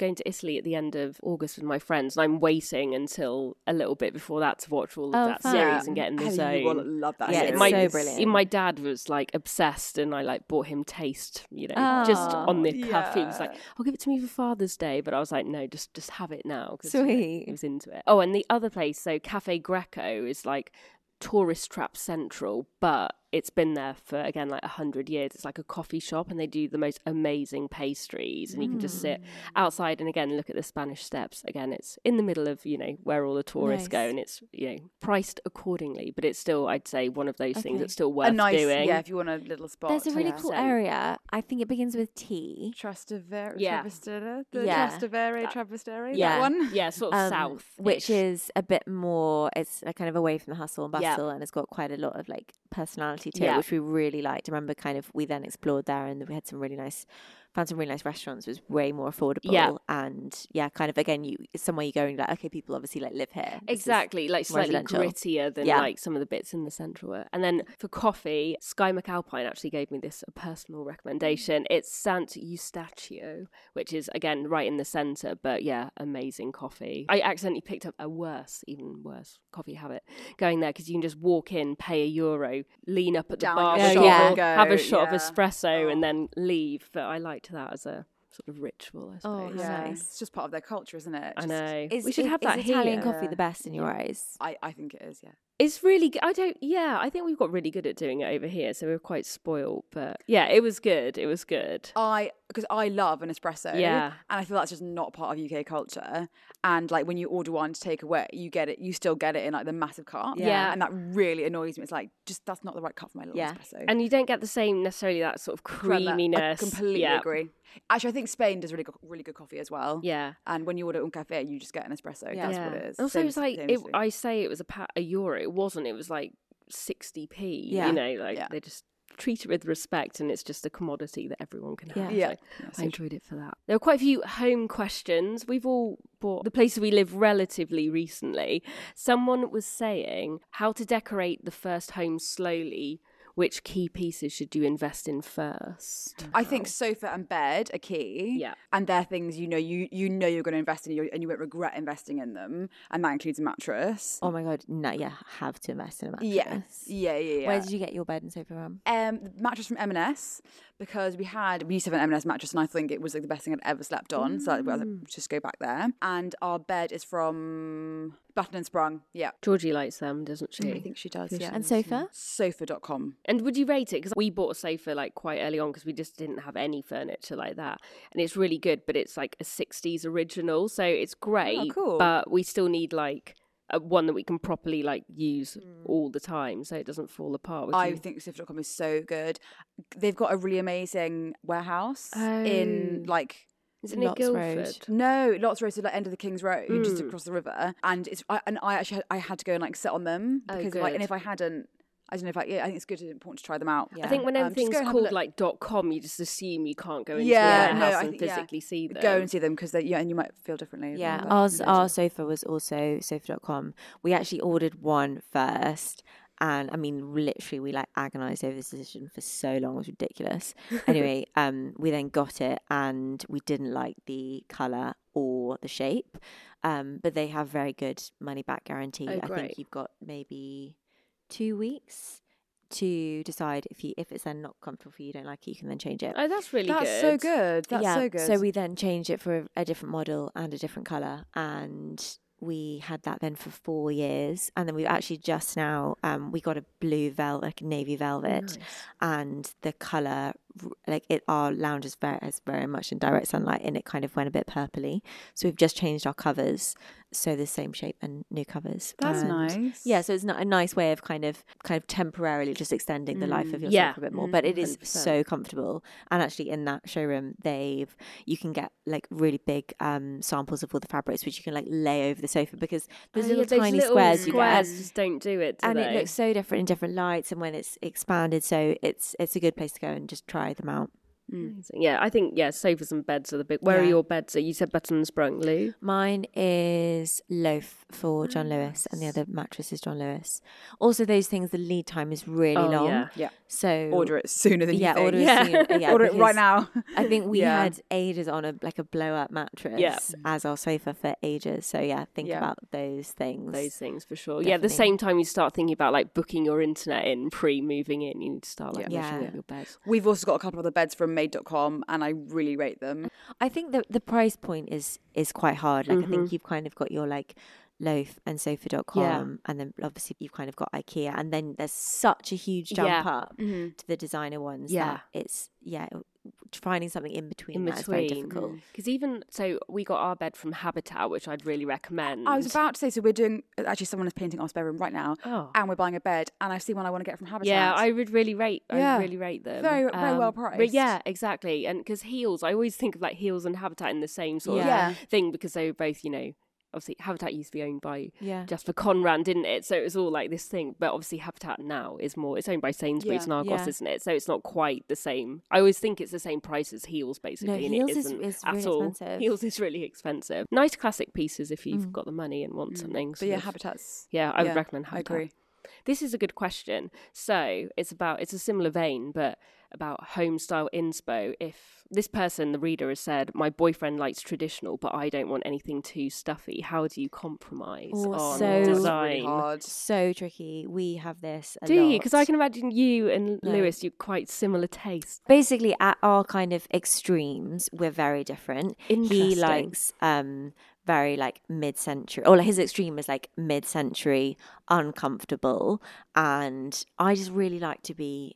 S8: going to Italy at the end of August with my friends, and I'm waiting until a little bit before that to watch all of
S3: Oh,
S8: that
S3: fun.
S8: series and get in the
S9: Heather,
S8: zone.
S9: you will love that
S3: Yeah,
S9: series.
S3: it's
S8: my,
S3: so brilliant.
S8: my dad was like obsessed, and I like bought him taste, you know, just
S3: Oh,
S8: on the cuff. He was like, "I'll give it to me for Father's Day," but I was like, "No, just just have it now." 'cause, you know,
S3: Sweet.
S8: he was into it. Oh, and the other place, so Cafe Greco is like tourist trap central, but it's been there for again like a hundred years. It's like a coffee shop, and they do the most amazing pastries, and you can just sit
S3: Mm.
S8: outside and again look at the Spanish Steps. Again, it's in the middle of you know where all the tourists go, and it's you know priced accordingly, but it's still I'd say one of those things
S3: Okay.
S8: that's still worth
S9: a nice,
S8: doing.
S9: yeah. If you want a little spot,
S3: There's a really
S9: yeah.
S3: cool
S8: 100%.
S3: area. I think it begins with T.
S9: Trastevere,
S8: Yeah.
S9: Trastevere, the
S3: Yeah.
S9: Trastevere, Trastevere,
S3: Yeah.
S9: that one.
S8: yeah, sort of
S3: um,
S8: south,
S3: which is a bit more. It's uh, kind of away from the hustle and
S8: Yeah.
S3: bustle, and it's got quite a lot of like personality to
S8: Yeah.
S3: it, which we really liked. I remember kind of we then explored there, and we had some really nice, found some really nice restaurants. Was way more affordable,
S8: Yeah.
S3: and yeah, kind of again, you somewhere you go and you're like, okay, people obviously like live here. This
S8: Exactly, like slightly grittier than
S3: Yeah.
S8: like some of the bits in the central were. And then for coffee, Skye McAlpine actually gave me this a personal recommendation. It's Sant Eustachio, which is again right in the centre, but yeah, amazing coffee. I accidentally picked up a worse, even worse coffee habit going there because you can just walk in, pay a euro, lean up at the
S9: Down
S8: bar
S9: your
S8: shop,
S3: shop and
S8: have a shot
S9: yeah.
S8: of espresso,
S9: Oh.
S8: and then leave. But I liked that as a sort of ritual, I
S3: Oh,
S8: suppose.
S9: Yeah,
S3: Nice.
S9: it's just part of their culture, isn't it?
S8: I know.
S3: Is,
S8: we should
S3: is-
S8: have that
S3: is Italian
S8: here.
S3: coffee the best in your eyes?
S9: I, I think it is. Yeah.
S8: It's really good. I don't, yeah, I think we've got really good at doing it over here, so we're quite spoiled. But yeah, it was good. It was good.
S9: I because I love an espresso.
S8: Yeah.
S9: and I feel that's just not part of UK culture. And like when you order one to take away, you get it. You still get it in like the massive cup.
S8: Yeah.
S9: and that really annoys me. It's like just that's not the right cup for my little
S3: Yeah.
S9: espresso.
S8: And you don't get the same necessarily that sort of creaminess.
S9: I completely
S8: yeah.
S9: agree. Actually, I think Spain does really good, really good coffee as well.
S8: Yeah.
S9: And when you order un cafe, you just get an espresso.
S3: Yeah.
S9: That's what it is.
S8: Also, it's like it. I say it was a pa- a euro. It wasn't. It was like sixty p.
S3: Yeah.
S8: You know, like they just treat it with respect, and it's just a commodity that everyone can have.
S9: Yeah. Yeah, so
S8: I enjoyed it for that. There were quite a few home questions. We've all bought the places we live relatively recently. Someone was saying how to decorate the first home slowly. Which key pieces should you invest in first?
S9: I think sofa and bed are key.
S8: Yeah.
S9: And they're things you know you you know you're going to invest in and you won't regret investing in them. And that includes a mattress.
S3: Oh my god, no, yeah, have to invest in a mattress.
S9: Yes. Yeah, yeah, yeah.
S3: Where did you get your bed and sofa from?
S9: Um, mattress from M&S because we had we used to have an M&S mattress and I think it was like the best thing I'd ever slept on. So I was like,
S8: Mm.
S9: just go back there. And our bed is from Button and Sprung. Yeah.
S8: Georgie likes them, doesn't she?
S9: I think she does. Yeah.
S3: And sofa?
S9: Sofa.com.
S8: And would you rate it? Because we bought a sofa like quite early on because we just didn't have any furniture like that, and it's really good. But it's like a '60s original, so it's great.
S9: Oh, cool.
S8: But we still need like a, one that we can properly like use mm. all the time, so it doesn't fall apart.
S9: I
S8: you-
S9: think Sofa.com is so good. They've got a really amazing warehouse in
S8: Oh.
S9: like
S8: Isn't it
S3: Lots Road.
S8: Guildford?
S9: No, Lots Road, so like end of the King's Road, just
S8: Mm.
S9: across the river, and it's I, and I actually had, I had to go and like sit on them
S8: Oh,
S9: because like and if I hadn't, I don't know if I yeah I think it's good important to try them out. Yeah.
S8: I think when
S9: Um,
S8: everything's
S9: go and have a
S8: called like dot .com, you just assume you can't go into
S9: yeah,
S8: a
S9: no,
S8: warehouse
S9: I
S8: and
S9: think- yeah.
S8: physically see them.
S9: Go and see them because they, yeah, and you might feel differently.
S3: Yeah,
S9: about
S3: ours, our sofa was also sofa.com. We actually ordered one first. And I mean, literally, we like agonized over this decision for so long. It was ridiculous. Anyway, um, we then got it and we didn't like the color or the shape. Um, but they have very good money back guarantee.
S8: Oh,
S3: I think you've got maybe two weeks to decide if you if it's then not comfortable for you, you don't like it, you can then change it.
S8: Oh, that's really
S9: That's
S8: good.
S9: so good. That's
S3: yeah,
S9: so good.
S3: So we then changed it for a, a different model and a different color, and we had that then for four years, and then we actually just now um, we got a blue velvet, like navy velvet, and the color like it our lounge is very is very much in direct sunlight, and it kind of went a bit purpley. So we've just changed our covers, so the same shape and new covers.
S9: That's
S3: And
S9: nice.
S3: Yeah, so it's not a nice way of kind of kind of temporarily just extending the life of mm, your
S8: Yeah.
S3: sofa a bit more, mm, but it is
S8: 100%.
S3: so comfortable. And actually, in that showroom, they've you can get like really big um samples of all the fabrics, which you can like lay over the sofa because those
S8: Oh, yeah,
S3: little
S8: those
S3: tiny
S8: little
S3: squares you
S8: squares
S3: get.
S8: just don't do it, do
S3: and it looks so different in different lights, and when it's expanded, so it's it's a good place to go and just try them out. Mm.
S8: Amazing. Yeah, I think yeah, sofas and beds are the big. Where are your beds? So you said Button and Sprung, Lou.
S3: Mine is loaf for John oh, Lewis, and the other mattress is John Lewis. Also, those things the lead time is really
S8: Oh,
S3: long.
S8: yeah.
S9: Yeah.
S3: So
S9: Order it sooner than you
S3: yeah,
S9: think.
S3: order
S9: Yeah.
S3: it soon. Yeah,
S9: Order it right now.
S3: I think we
S9: Yeah.
S3: had ages on a like a blow up mattress as our sofa for ages. So yeah, think
S8: Yeah.
S3: about those things.
S8: Those things for sure. Yeah, at
S3: the
S8: same time you start thinking about like booking your internet in pre moving in, you need to start like
S9: Yeah.
S8: measuring
S3: Yeah.
S8: your bed.
S9: We've also got a couple of the beds from made.com and I really rate them.
S3: I think that the price point is is quite hard. Like I
S9: Mhm.
S3: think you've kind of got your like loaf and sofa.com and then obviously you've kind of got IKEA and then there's such a huge jump
S8: Yeah.
S3: up
S8: Mhm.
S3: to the designer ones
S8: Yeah.
S3: it's yeah finding something in between
S8: In
S3: that is very difficult.
S8: because even so, we got our bed from Habitat, which I'd really recommend.
S9: I was about to say, so we're doing actually someone is painting our spare room right now,
S8: Oh.
S9: and we're buying a bed, and I see seen one I want to get from Habitat.
S8: Yeah, I would really rate.
S9: Yeah.
S8: I really rate them.
S9: Very- very well
S8: Um, but
S9: priced.
S8: Yeah, exactly. And because Heal's, I always think of like Heal's and Habitat in the same sort
S9: Yeah.
S8: of thing because they were both, you know, obviously Habitat used to be owned by
S3: Yeah.
S8: Jasper Conran, didn't it? So it was all like this thing. But obviously Habitat now is more. It's owned by Sainsbury's
S3: Yeah.
S8: and Argos,
S3: Yeah.
S8: isn't it? So it's not quite the same. I always think it's the same price as Heal's, basically. and
S3: Heal's
S8: it
S3: is-
S8: isn't
S3: is
S8: at
S3: really
S8: all.
S3: expensive.
S8: Heal's is really expensive. Nice classic pieces if you've
S3: Mm.
S8: got the money and want something.
S9: But yeah,
S8: of-
S9: Habitat's.
S8: yeah, I would recommend
S9: I
S8: Habitat.
S9: agree.
S8: This is a good question. So it's about it's a similar vein, but about home style inspo. If this person, the reader, has said, "My boyfriend likes traditional, but I don't want anything too stuffy," how do you compromise
S3: Oh,
S8: on
S3: so
S8: design?
S3: So tricky. We have this. A
S8: do you? Because I can imagine you and
S3: No.
S8: Lewis, you quite similar tastes.
S3: basically at our kind of extremes we're very different he likes um very like mid-century or like his extreme is like mid-century uncomfortable and i just really like to be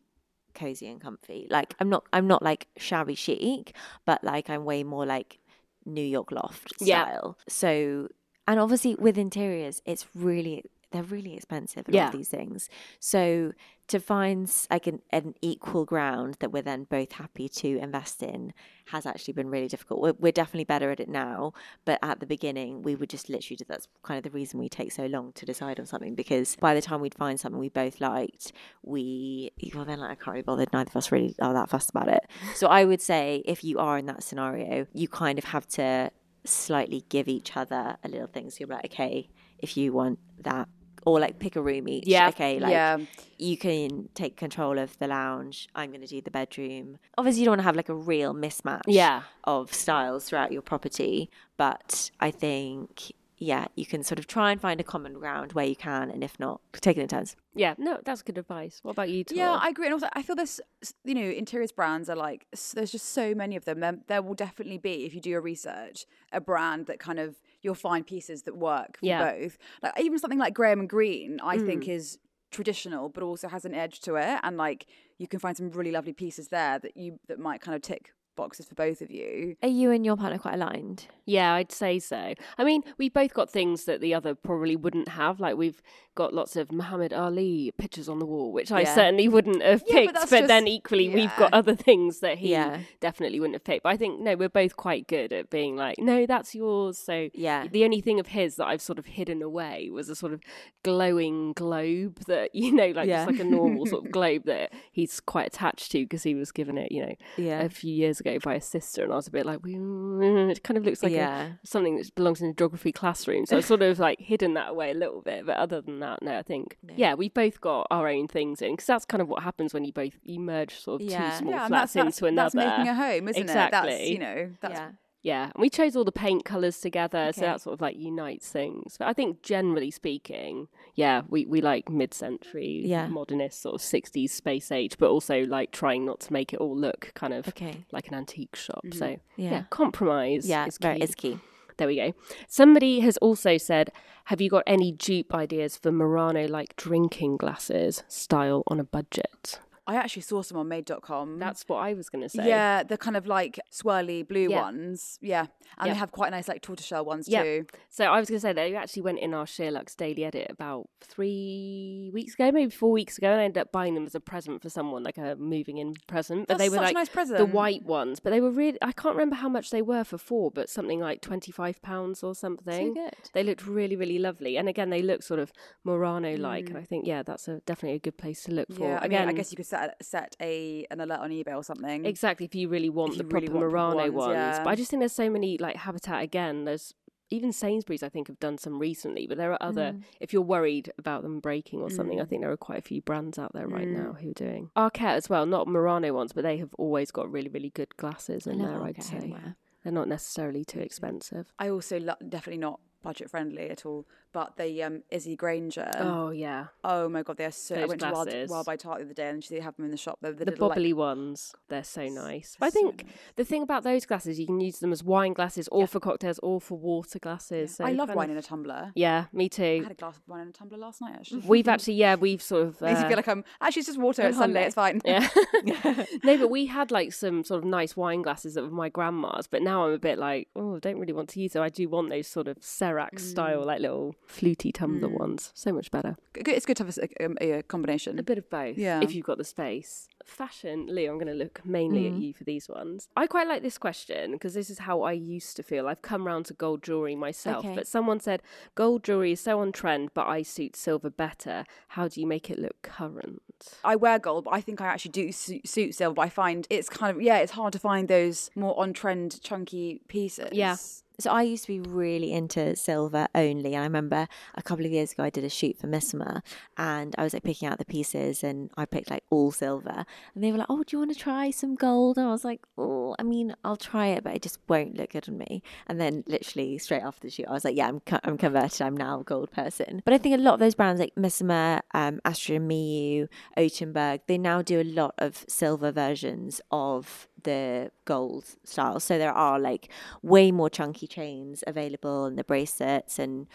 S3: cozy and comfy like i'm not i'm not like shabby chic but like i'm way more like new york loft
S8: Yeah.
S3: style so and obviously with interiors it's really they're really expensive a lot
S8: Yeah.
S3: of these things. So to find like an, an equal ground that we're then both happy to invest in has actually been really difficult. We're, we're definitely better at it now but at the beginning we would just literally that's kind of the reason we take so long to decide on something because by the time we'd find something we both liked we well then like i can't be bothered. Neither of us really are that fussed about it. So i would say if you are in that scenario you kind of have to slightly give each other a little thing. So you're like okay if you want that or like pick a room each
S8: Yeah.
S3: okay like
S9: Yeah.
S3: you can take control of the lounge i'm going to do the bedroom obviously you don't want to have like a real mismatch
S8: Yeah.
S3: of styles throughout your property but i think yeah you can sort of try and find a common ground where you can and if not take it in turns
S8: Yeah, no, that's good advice. What about you, Tor?
S9: Yeah, I agree. And also, I feel this, you know, interiors brands are like, there's just so many of them. There, there will definitely be, if you do your research, a brand that kind of, you'll find pieces that work for
S8: Yeah.
S9: both. Like, even something like Graham and Green, I think
S8: Mm.
S9: is traditional, but also has an edge to it. And like, you can find some really lovely pieces there that you, that might kind of tick boxes for both of you.
S3: are you and your partner quite aligned
S8: Yeah, I'd say so. I mean, we both got things that the other probably wouldn't have. Like we've got lots of Muhammad Ali pictures on the wall, which I certainly wouldn't have
S9: Yeah,
S8: picked.
S9: that's
S8: but then
S9: just-
S8: equally, we've got other things that he
S3: Yeah.
S8: definitely wouldn't have picked. But I think no, we're both quite good at being like, no, that's yours. So
S3: yeah
S8: the only thing of his that I've sort of hidden away was a sort of glowing globe that you know, like
S3: Yeah.
S8: just like a normal sort of globe that he's quite attached to because he was given it, you know,
S3: yeah
S8: a few years ago by a sister, and I was a bit like, "Mm, it kind of looks like a- something that belongs in a geography classroom. So I've sort of like hidden that away a little bit. But other than that, no, I think
S3: No.
S8: yeah, we've both got our own things in because that's kind of what happens when you both you merge sort of
S3: Yeah.
S8: two small
S9: yeah, and
S8: flats
S9: that's, that's,
S8: into another.
S9: that's making a home, isn't it? That's,
S8: Exactly.
S9: you know, that's
S3: yeah
S8: and we chose all the paint colours together, so that sort of like unites things. But I think generally speaking, yeah, we, we like mid century,
S3: Yeah.
S8: modernist, sort of 60s space age, but also like trying not to make it all look kind of
S3: okay
S8: like an antique shop. So
S3: Mm-hmm. Yeah.
S8: yeah, compromise.
S3: yeah
S8: is
S3: very
S8: key.
S3: it's key
S8: There we go. Somebody has also said, Have you got any dupe ideas for Murano like drinking glasses style on a budget?
S9: I actually saw some on made.com.
S8: That's what I was going to say.
S9: Mm. Yeah, the kind of like swirly blue
S8: Yeah.
S9: ones. Yeah. And
S8: Yeah.
S9: they have quite nice like tortoiseshell ones
S8: Yeah.
S9: too.
S8: So I was going to say they actually went in our SheerLuxe's daily edit about three weeks ago, maybe four weeks ago, and I ended up buying them as a present for someone, like a moving in present. But
S9: That's
S8: they were like
S9: nice
S8: the white ones, but they were really, I can't remember how much they were for four, but something like £25 or something.
S3: good.
S8: They looked really, really lovely. And again, they look sort of Murano like. And I think, yeah, that's a, definitely a good place to look for.
S9: Mm. Yeah, I
S8: again,
S9: mean, I guess you could set set a an alert on eBay or something.
S8: Exactly, if you really want
S9: If
S8: the proper
S9: really
S8: Murano
S9: ones,
S8: ones.
S9: yeah.
S8: But I just think there's so many like Habitat again. There's even Sainsbury's I think have done some recently, but there are other
S9: Mm.
S8: if you're worried about them breaking or something, I
S9: Mm.
S8: think there are quite a few brands out there right
S9: Mm.
S8: now who are doing. Arket as well, not Murano ones, but they have always got really, really good glasses in there, I'd say.
S3: homeware.
S8: They're not necessarily too expensive.
S9: I also lo- definitely not budget friendly at all. But the um, Issy Granger.
S8: Oh yeah.
S9: Oh my god, they are so. I
S8: Those
S9: went to Wild. Wild by Tart the other day, and she have them in the shop. They're the,
S8: the
S9: little, like-
S8: ones, they're so nice. I think the thing about those glasses, you can use them as wine glasses, or for cocktails, or for water glasses. So
S9: I love wine
S8: of-
S9: in a tumbler.
S8: Yeah, me too.
S9: I had a glass of wine in a tumbler last night. Actually,
S8: We've actually, yeah, we've sort of.
S9: makes you
S8: uh,
S9: feel like I'm actually it's just water. It's Sunday. It's fine.
S8: Yeah. no, but we had like some sort of nice wine glasses that were my grandma's, but now I'm a bit like, oh, I don't really want to use them. I do want those sort of Serax style, like little fluty tumbler ones. So much better.
S9: It's good to have a, um, a, a combination.
S8: A bit of both,
S9: Yeah.
S8: if you've got the space. Fashion, Leo, I'm going to look mainly at
S9: Mm.
S8: you for these ones. I quite like this question because this is how I used to feel. I've come round to gold jewellery myself,
S3: Okay.
S8: but someone said gold jewellery is so on trend, but I suit silver better. How do you make it look current?
S9: I wear gold, but I think I actually do suit, suit silver. But I find it's kind of yeah, it's hard to find those more on trend chunky pieces.
S8: Yeah.
S3: So I used to be really into silver only, and I remember a couple of years ago I did a shoot for Missoma, and I was like picking out the pieces, and I picked like all silver, and they were like, "Oh, do you want to try some gold?" And I was like, "Oh, I mean, I'll try it, but it just won't look good on me." And then literally straight after the shoot, I was like, "Yeah, I'm co- I'm converted. I'm now a gold person." But I think a lot of those brands like Missoma, um, Astra Miu, they now do a lot of silver versions of the gold style. So there are like way more chunky chains available and the bracelets and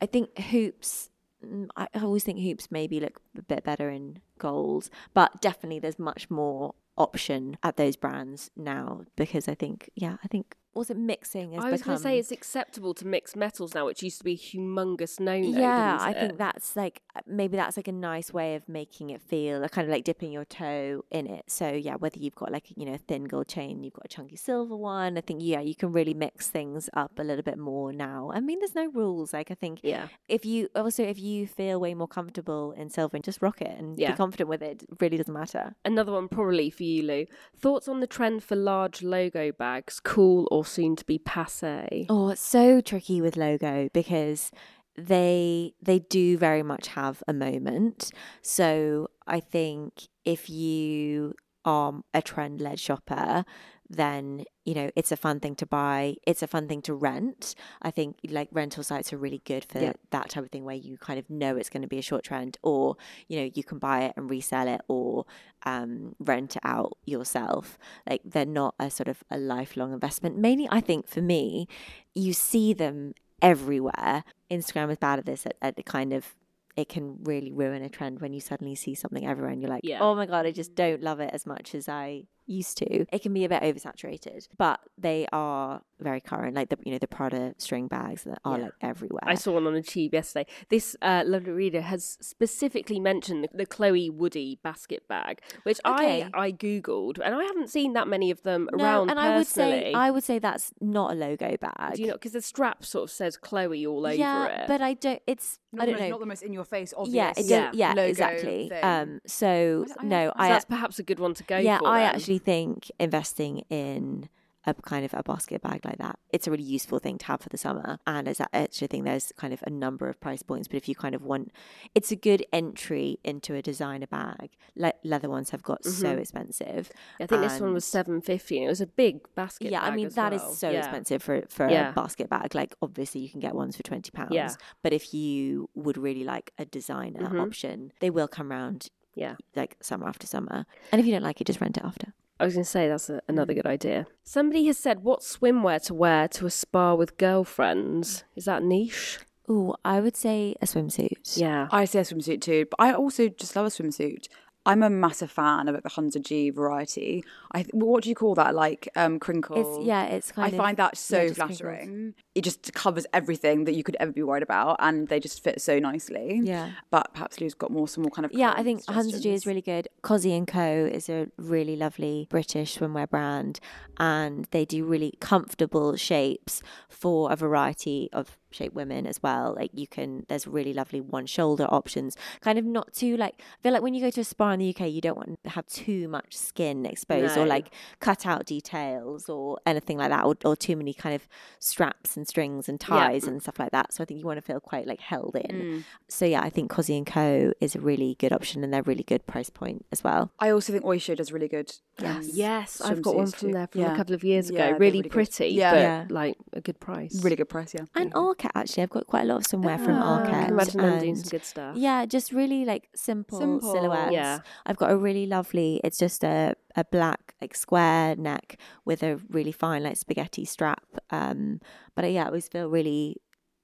S3: I think hoops mm, I I always think hoops maybe look a bit better in gold, but definitely there's much more option at those brands now because I think yeah, I think also mixing has
S8: I was
S3: become
S8: going to say it's acceptable to mix metals now, which used to be a humongous no no.
S3: yeah, I think that's like uh, maybe that's like a nice way of making it feel uh, kind of like dipping your toe in it. So yeah, whether you've got like you know a thin gold chain, you've got a chunky silver one. I think yeah, you can really mix things up a little bit more now. I mean, there's no rules. Like I think
S8: Yeah.
S3: if you also if you feel way more comfortable in silver, just rock it and
S8: Yeah.
S3: be confident with it. It really doesn't matter.
S8: Another one probably for you, Lou. Thoughts on the trend for large logo bags, cool or soon to be passe?
S3: Oh, it's so tricky with logo because they they do very much have a moment. So I think if you are a trend led shopper, then you know it's a fun thing to buy. It's a fun thing to rent. I think like rental sites are really good for
S8: Yeah.
S3: that type of thing where you kind of know it's going to be a short trend, or you know you can buy it and resell it, or um, rent it out yourself. Like they're not a sort of a lifelong investment. Mainly, I think for me, you see them everywhere. Instagram is bad at this, at, at kind of it can really ruin a trend when you suddenly see something everywhere and you're like,
S8: Yeah.
S3: oh my god, I just don't love it as much as I used to. It can be a bit oversaturated, but they are very current. Like the you know the Prada string bags that are
S8: Yeah.
S3: like everywhere.
S8: I saw one on a tube yesterday. This uh, lovely reader has specifically mentioned the, the Chloe Woody basket bag, which
S3: Okay.
S8: I I googled, and I haven't seen that many of them
S3: no,
S8: around
S3: and I would say. I would say that's not a logo bag.
S8: Do you know? Because the strap sort of says Chloe all over
S3: yeah,
S8: it.
S3: but I don't. It's
S9: Not
S3: I
S9: the
S3: don't
S9: most,
S3: know.
S9: Not the most in your face obvious.
S3: yeah,
S8: Yeah.
S3: yeah,
S9: logo
S3: exactly.
S9: thing.
S3: Um, so
S9: I- I-
S3: no,
S8: so
S3: I
S8: that's perhaps a good one to go
S3: yeah,
S8: for.
S3: I
S8: then.
S3: actually think investing in a kind of a basket bag like that, it's a really useful thing to have for the summer. And as I actually think there's kind of a number of price points, but if you kind of want, it's a good entry into a designer bag. Le- leather ones have got so
S8: Mhm.
S3: expensive.
S8: I think this one was seven fifty, and it was a big basket.
S3: yeah, I mean that is
S8: well.
S3: so
S8: Yeah.
S3: expensive for for
S8: Yeah.
S3: a basket bag. Like obviously you can get ones for twenty pounds.
S8: Yeah.
S3: But if you would really like a designer
S8: Mhm.
S3: option, they will come round
S8: Yeah.
S3: like summer after summer. And if you don't like it, just rent it after.
S8: I was going to say that's a, another
S3: Mm.
S8: good idea. Somebody has said, "What swimwear to wear to a spa with girlfriends?" Is that niche?
S3: Ooh, I would say a swimsuit.
S8: Yeah.
S9: I say a swimsuit too, but I also just love a swimsuit. I'm a massive fan of like the Hunza G variety. I what do you call that? Like um crinkle.
S3: It's yeah, it's kind
S9: I
S3: of
S9: find that so
S3: yeah,
S9: flattering. It just covers everything that you could ever be worried about, and they just fit so nicely.
S3: Yeah.
S9: But perhaps Lou's got more some more kind of
S3: Yeah, I think Hunza G is really good. Cossie and Co is a really lovely British swimwear brand, and they do really comfortable shapes for a variety of shape women as well. Like you can, there's really lovely one shoulder options. Kind of not too like. I feel like when you go to a spa in the UK, you don't want to have too much skin exposed or like cut out details or anything like that, or, or too many kind of straps and strings and
S8: Yeah.
S3: ties and stuff like that. So I think you want to feel quite like held in.
S9: Mm.
S3: So yeah, I think Cossie and Co is a really good option, and they're really good price point as well.
S9: I also think Oysho does really good. um,
S8: Yes, I've got one from
S9: too.
S8: there from
S9: Yeah.
S8: a couple of years ago.
S9: Yeah, they're
S8: really,
S9: good.
S8: pretty,
S9: Yeah.
S8: but
S9: Yeah.
S8: like a good price.
S9: Really good price, yeah.
S3: And Arket actually, I've got quite a lot of swimwear from
S8: I
S3: Arket.
S8: can imagine them doing some good stuff.
S3: Yeah, just really like simple,
S9: Simple.
S3: silhouettes.
S8: Yeah.
S3: I've got a really lovely. It's just a a black like square neck with a really fine like spaghetti strap. Um, but uh, yeah, I always feel really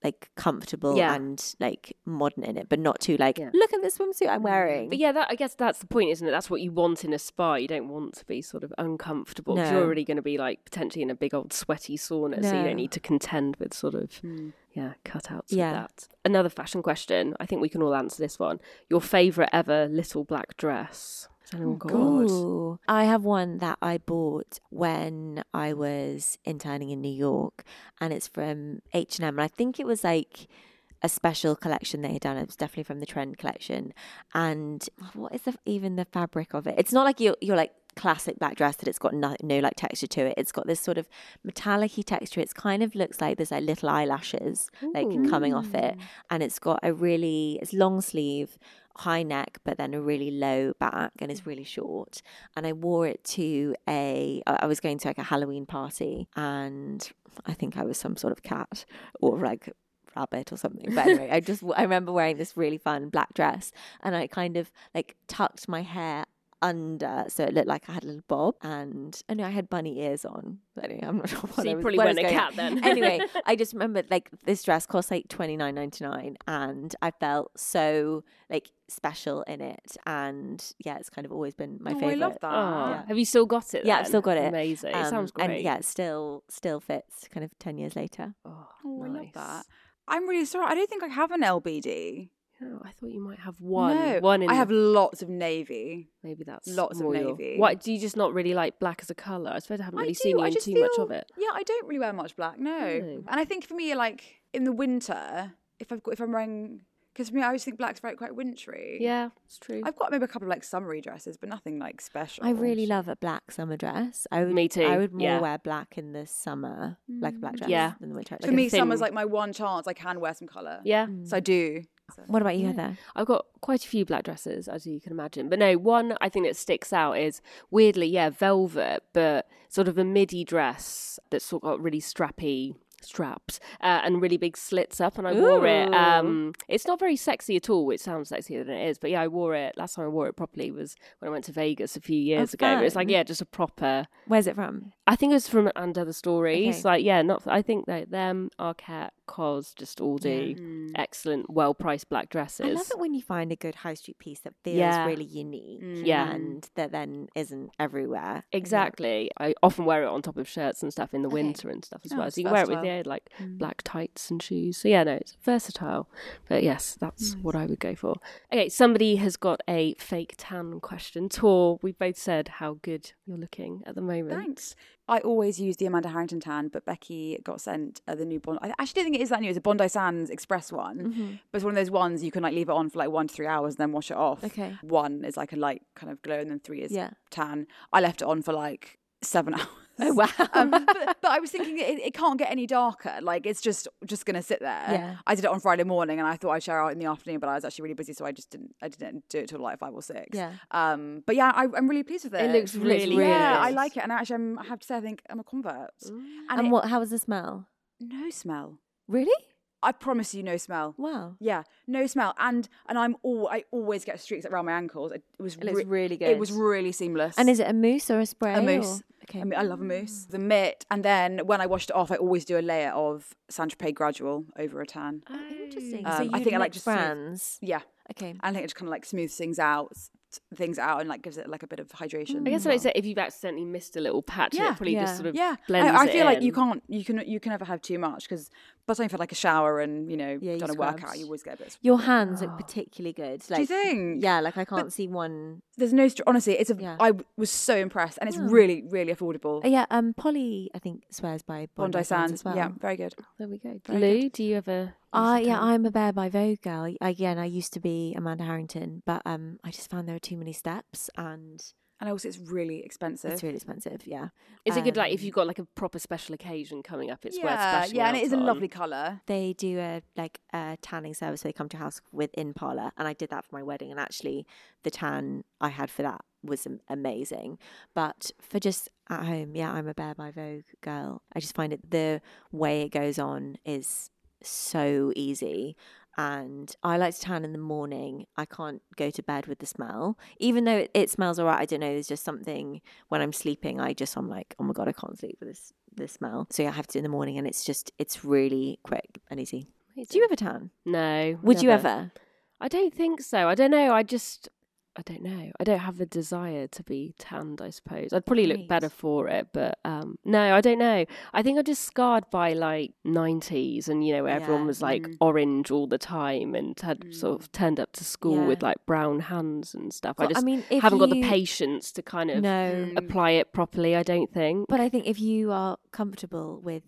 S3: like comfortable
S8: Yeah.
S3: and like modern in it, but not too like look at the swimsuit I'm mm. wearing.
S8: But yeah, that I guess that's the point, isn't it? That's what you want in a spa. You don't want to be sort of uncomfortable.
S3: No.
S8: You're already going to be like potentially in a big old sweaty sauna, so you don't need to contend with sort of hmm. yeah cutouts
S3: Yeah.
S8: that. Another fashion question. I think we can all answer this one. Your favorite ever little black dress? Got?
S3: Ooh. I have one that I bought when I was interning in New York, and it's from H and M. And I think it was like a special collection they had done. It was definitely from the Trend collection. And what is the even the fabric of it? It's not like you're you're like classic black dress that it's got no, no like texture to it. It's got this sort of metallic-y texture. It's kind of looks like there's like little eyelashes like coming off it, and it's got a really it's long sleeve high neck but then a really low back and it's mm. really short. And i wore it to a, I was going to like a halloween party and i think i was some sort of cat or like rabbit or something. But anyway i just i remember wearing this really fun black dress and i kind of like tucked my hair under so it looked like I had a little bob and I know I had bunny ears on. But anyway, I'm not sure what
S8: So
S3: I
S8: you
S3: was,
S8: probably
S3: what I
S8: went
S3: was
S8: a cat then.
S3: anyway, I just remember like this dress cost like twenty nine ninety nine and I felt so like special in it and yeah, it's kind of always been my
S9: Oh, I
S3: favorite.
S9: love that.
S8: Oh,
S3: Yeah.
S8: Have you still got it?
S3: Yeah, I've still got it.
S8: Amazing. it
S3: Um,
S8: sounds great.
S3: And yeah, it still still fits kind of ten years later.
S8: Oh,
S9: Oh, I love that. I'm really sorry. I don't think I have an LBD.
S8: Oh, I thought you might have one.
S9: No,
S8: one in
S9: I have lots of navy.
S8: Maybe that's
S9: lots of
S8: more your-
S9: navy.
S8: Why do you just not really like black as a color? I suppose I haven't really
S9: do,
S8: seen you
S9: I
S8: in
S9: just
S8: too much of it.
S9: Yeah, I don't really wear much black. No, oh,
S8: No.
S9: and I think for me, like in the winter, if I've got if I'm wearing, because for me, I always think black's very quite wintry.
S8: Yeah, it's true.
S9: I've got maybe a couple of like summery dresses, but nothing like special.
S3: I really love a black summer dress. I would,
S8: Me too,
S3: I would more
S8: yeah.
S3: wear black in the summer, like a black mm. dress,
S8: Yeah.
S3: than the winter.
S9: For
S3: like a
S9: me, summer's
S8: thin-
S9: like my one chance. I can wear some color.
S8: Yeah.
S9: so I do.
S3: What about you, Heather?
S8: I've got quite a few black dresses, as you can imagine. But no, one I think that sticks out is weirdly, yeah, velvet, but sort of a midi dress that's sort of got really strappy straps uh, and really big slits up and I wore it um it's not very sexy at all it sounds sexier than it is but yeah I wore it last time I wore it properly was when I went to Vegas a few years ago it's like yeah just a proper
S3: Where's it from?
S8: I think it was from And Other Stories.
S3: Okay.
S8: Like, yeah, not. I think that them, Arket, Cos, just all do mm. excellent, well-priced black dresses.
S3: I love it when you find a good high street piece that feels
S8: Yeah.
S3: really unique, mm.
S8: Yeah.
S3: and that then isn't everywhere.
S8: Exactly. I often wear it on top of shirts and stuff in the
S3: Okay.
S8: winter and stuff as
S9: Oh,
S8: well. So you can wear it with
S9: versatile.
S8: yeah, like mm. black tights and shoes. So yeah, no, it's versatile. But yes, that's what I would go for. Okay, somebody has got a fake tan question. Tor, we both said how good you're looking at the moment.
S9: Thanks. I always use the Amanda Harrington tan, but Becky got sent uh, the new Bondi. I actually don't think it is that new. It's a Bondi Sands Express one,
S3: Mm-hmm.
S9: but it's one of those ones you can like leave it on for like one to three hours and then wash it off.
S3: Okay.
S9: One is like a light kind of glow, and then three is
S3: Yeah.
S9: tan. I left it on for like seven hours.
S3: Oh wow!
S9: um, but, but I was thinking it, it can't get any darker. Like it's just just gonna sit there.
S3: Yeah.
S9: I did it on Friday morning, and I thought I'd share out in the afternoon, but I was actually really busy, so I just didn't. I didn't do it till like five or six.
S3: Yeah.
S9: Um. But yeah, I, I'm really pleased with it.
S8: It looks really
S9: yeah.
S8: good.
S9: I like it, and actually, I'm, I have to say, I think I'm a convert.
S3: and
S9: it-
S3: what? How was the smell?
S9: No smell.
S3: Really?
S9: I promise you, no smell.
S3: Wow.
S9: Yeah, no smell, and and I'm all I always get streaks around my ankles. It, was
S3: It
S9: re-
S3: really good.
S9: It was really seamless.
S3: And is it a mousse or a spray?
S9: a
S3: or-
S9: mousse.
S3: Okay.
S9: I mean, I love a mousse. The mitt, and then when I washed it off, I always do a layer of Saint Tropez Gradual over a tan.
S3: Oh, interesting.
S9: Um,
S3: so
S9: I think I like just smooth- Yeah,
S3: Okay.
S9: I think it just kind of like smooths things out. Things out and like gives it like a bit of hydration.
S8: I guess
S9: as
S8: like I
S9: well.
S8: if you've accidentally missed a little patch,
S9: yeah,
S8: it probably just sort of
S9: yeah.
S8: blends
S9: I, I
S8: it
S9: feel like you can't, you can, you can never have too much because by the time you've had like a shower and you know
S3: Yeah,
S9: done a
S3: you
S9: workout, you always get a bit.
S3: Your hands look particularly good.
S9: Do you think?
S3: Yeah, like I can't see one.
S9: There's no str- honestly. It's a. I
S3: Yeah.
S9: was so impressed, and it's
S3: Yeah.
S9: really, really affordable.
S3: Oh, yeah, um, Polly, I think swears by Bondi,
S9: Bondi
S3: Sands
S9: Sands,
S3: as well.
S9: yeah, very good.
S8: There we go.
S9: Very
S8: Lou,
S9: good.
S8: do you ever?
S3: Uh, yeah, I'm a Bare by Vogue girl. Again, I used to be Amanda Harrington, but um, I just found there were too many steps, and
S9: And also, it's really expensive.
S3: it's really expensive. Yeah,
S8: Is it good like if
S3: Um,
S8: you've got like a proper special occasion coming up? It's worth
S9: yeah,
S8: splashing
S9: yeah, and
S8: out
S9: it is a lovely colour.
S3: they do a like a tanning service where they come to your house with in parlor, and I did that for my wedding, and actually, the tan I had for that was amazing. But for just at home, yeah, I'm a Bare by Vogue girl. I just find it the way it goes on is so easy. And I like to tan in the morning. I can't go to bed with the smell, even though it, it smells alright. I don't know. There's just something when I'm sleeping. I just I'm like, oh my god, I can't sleep with this this smell. So yeah, I have to do in the morning, and it's just it's really quick and easy. Do you ever tan?
S8: No.
S3: Would you ever?
S8: I don't think so. I don't know. I just, I don't know. I don't have the desire to be tanned. I suppose I'd probably look better for it, but um, no, I don't know. I think I'm just scarred by like '90s, and you know, where everyone
S3: Yeah.
S8: was like
S9: Mm.
S8: orange all the time and had sort of turned up to school with like brown hands and stuff. I
S3: Well, I
S8: just
S3: mean, if
S8: haven't got the patience to kind of
S3: No.
S8: apply it properly. I don't think.
S3: But I think if you are comfortable with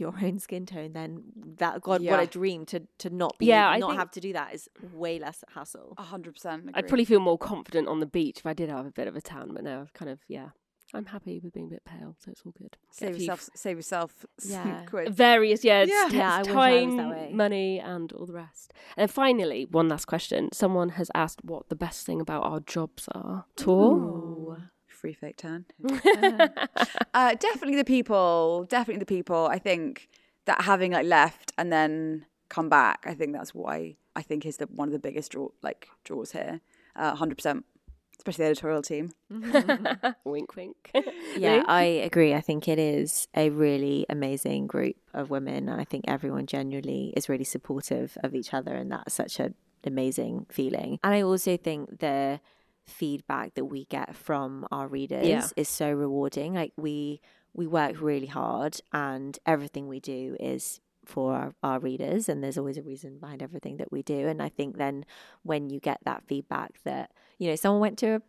S3: your own skin tone, then that God, what a dream to to not be
S8: Yeah, I
S3: not have to do that is way less hassle.
S9: A hundred percent.
S8: I'd probably feel more confident on the beach if I did have a bit of a tan, but now I've kind of yeah. I'm happy with being a bit pale, so it's all good.
S9: Save
S8: few
S9: yourself, save yourself.
S3: Yeah.
S8: various yeah, it's
S9: Yeah.
S8: t-
S3: Yeah, I
S8: it's
S3: wish I was that
S8: time, money, and all the rest. And finally, one last question: Someone has asked what the best thing about our jobs are. Tor.
S9: Ooh. Free fake tan. uh, definitely the people. Definitely the people. I think that having like left and then come back. I think that's why I think is the one of the biggest draw like draws here. Uh, Hundred percent. Especially the editorial team.
S8: wink, wink.
S3: Yeah,
S8: Lou?
S3: I agree. I think it is a really amazing group of women. and I think everyone genuinely is really supportive of each other, and that's such an amazing feeling. And I also think the feedback that we get from our readers
S8: Yeah.
S3: is so rewarding. Like we we work really hard, and everything we do is for our, our readers and there's always a reason behind everything that we do and i think then when you get that feedback that you know someone went to a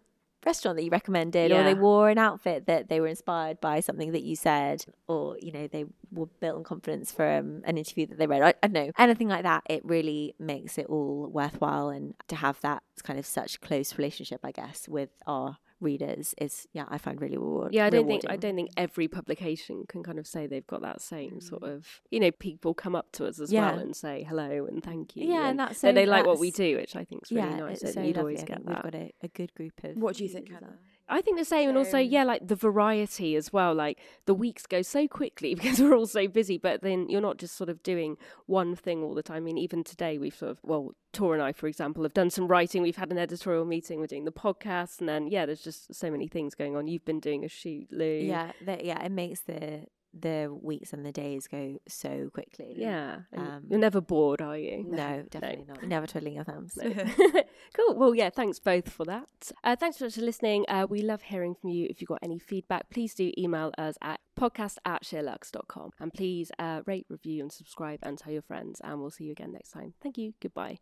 S3: restaurant that you recommended or they wore an outfit that they were inspired by something that you said or you know they were built on confidence from an interview that they read. I, I don't know. Anything like that it really makes it all worthwhile and to have that kind of such close relationship i guess with our readers is yeah i find really rewarding.
S8: Yeah, I don't think I don't think every publication can kind of say they've got that same sort mm. of you know people come up to us as well and say hello and thank you.
S3: Yeah, and that's
S8: that
S3: so-
S8: they like what we do, which I think is really
S3: yeah,
S8: nice.
S3: it's
S8: that
S3: so
S8: you'd
S3: lovely.
S8: always get that.
S3: we've got a, a good group of
S9: What do you think,
S3: readers
S9: Heather?
S8: I think the same, and also yeah, like the variety as well. Like the weeks go so quickly because we're all so busy, but then you're not just sort of doing one thing all the time. I mean, even today we've sort of well, Tor and I, for example, have done some writing. We've had an editorial meeting. We're doing the podcast, and then yeah, there's just so many things going on. You've been doing a shoot, Lou.
S3: Yeah, that, yeah, it makes the the weeks and the days go so quickly.
S8: yeah.
S3: Um,
S8: you're never bored, are you?
S3: No, definitely not. Never twiddling your thumbs.
S8: cool. Well, yeah, thanks both for that. Uh, thanks so much for listening. Uh, we love hearing from you. If you've got any feedback, please do email us at podcast at sheerluxe.com. And please uh, rate, review, and subscribe and tell your friends. And we'll see you again next time. Thank you. Goodbye.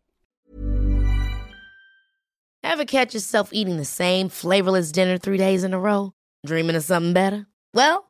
S10: Ever catch yourself eating the same flavorless dinner three days in a row? Dreaming of something better? Well,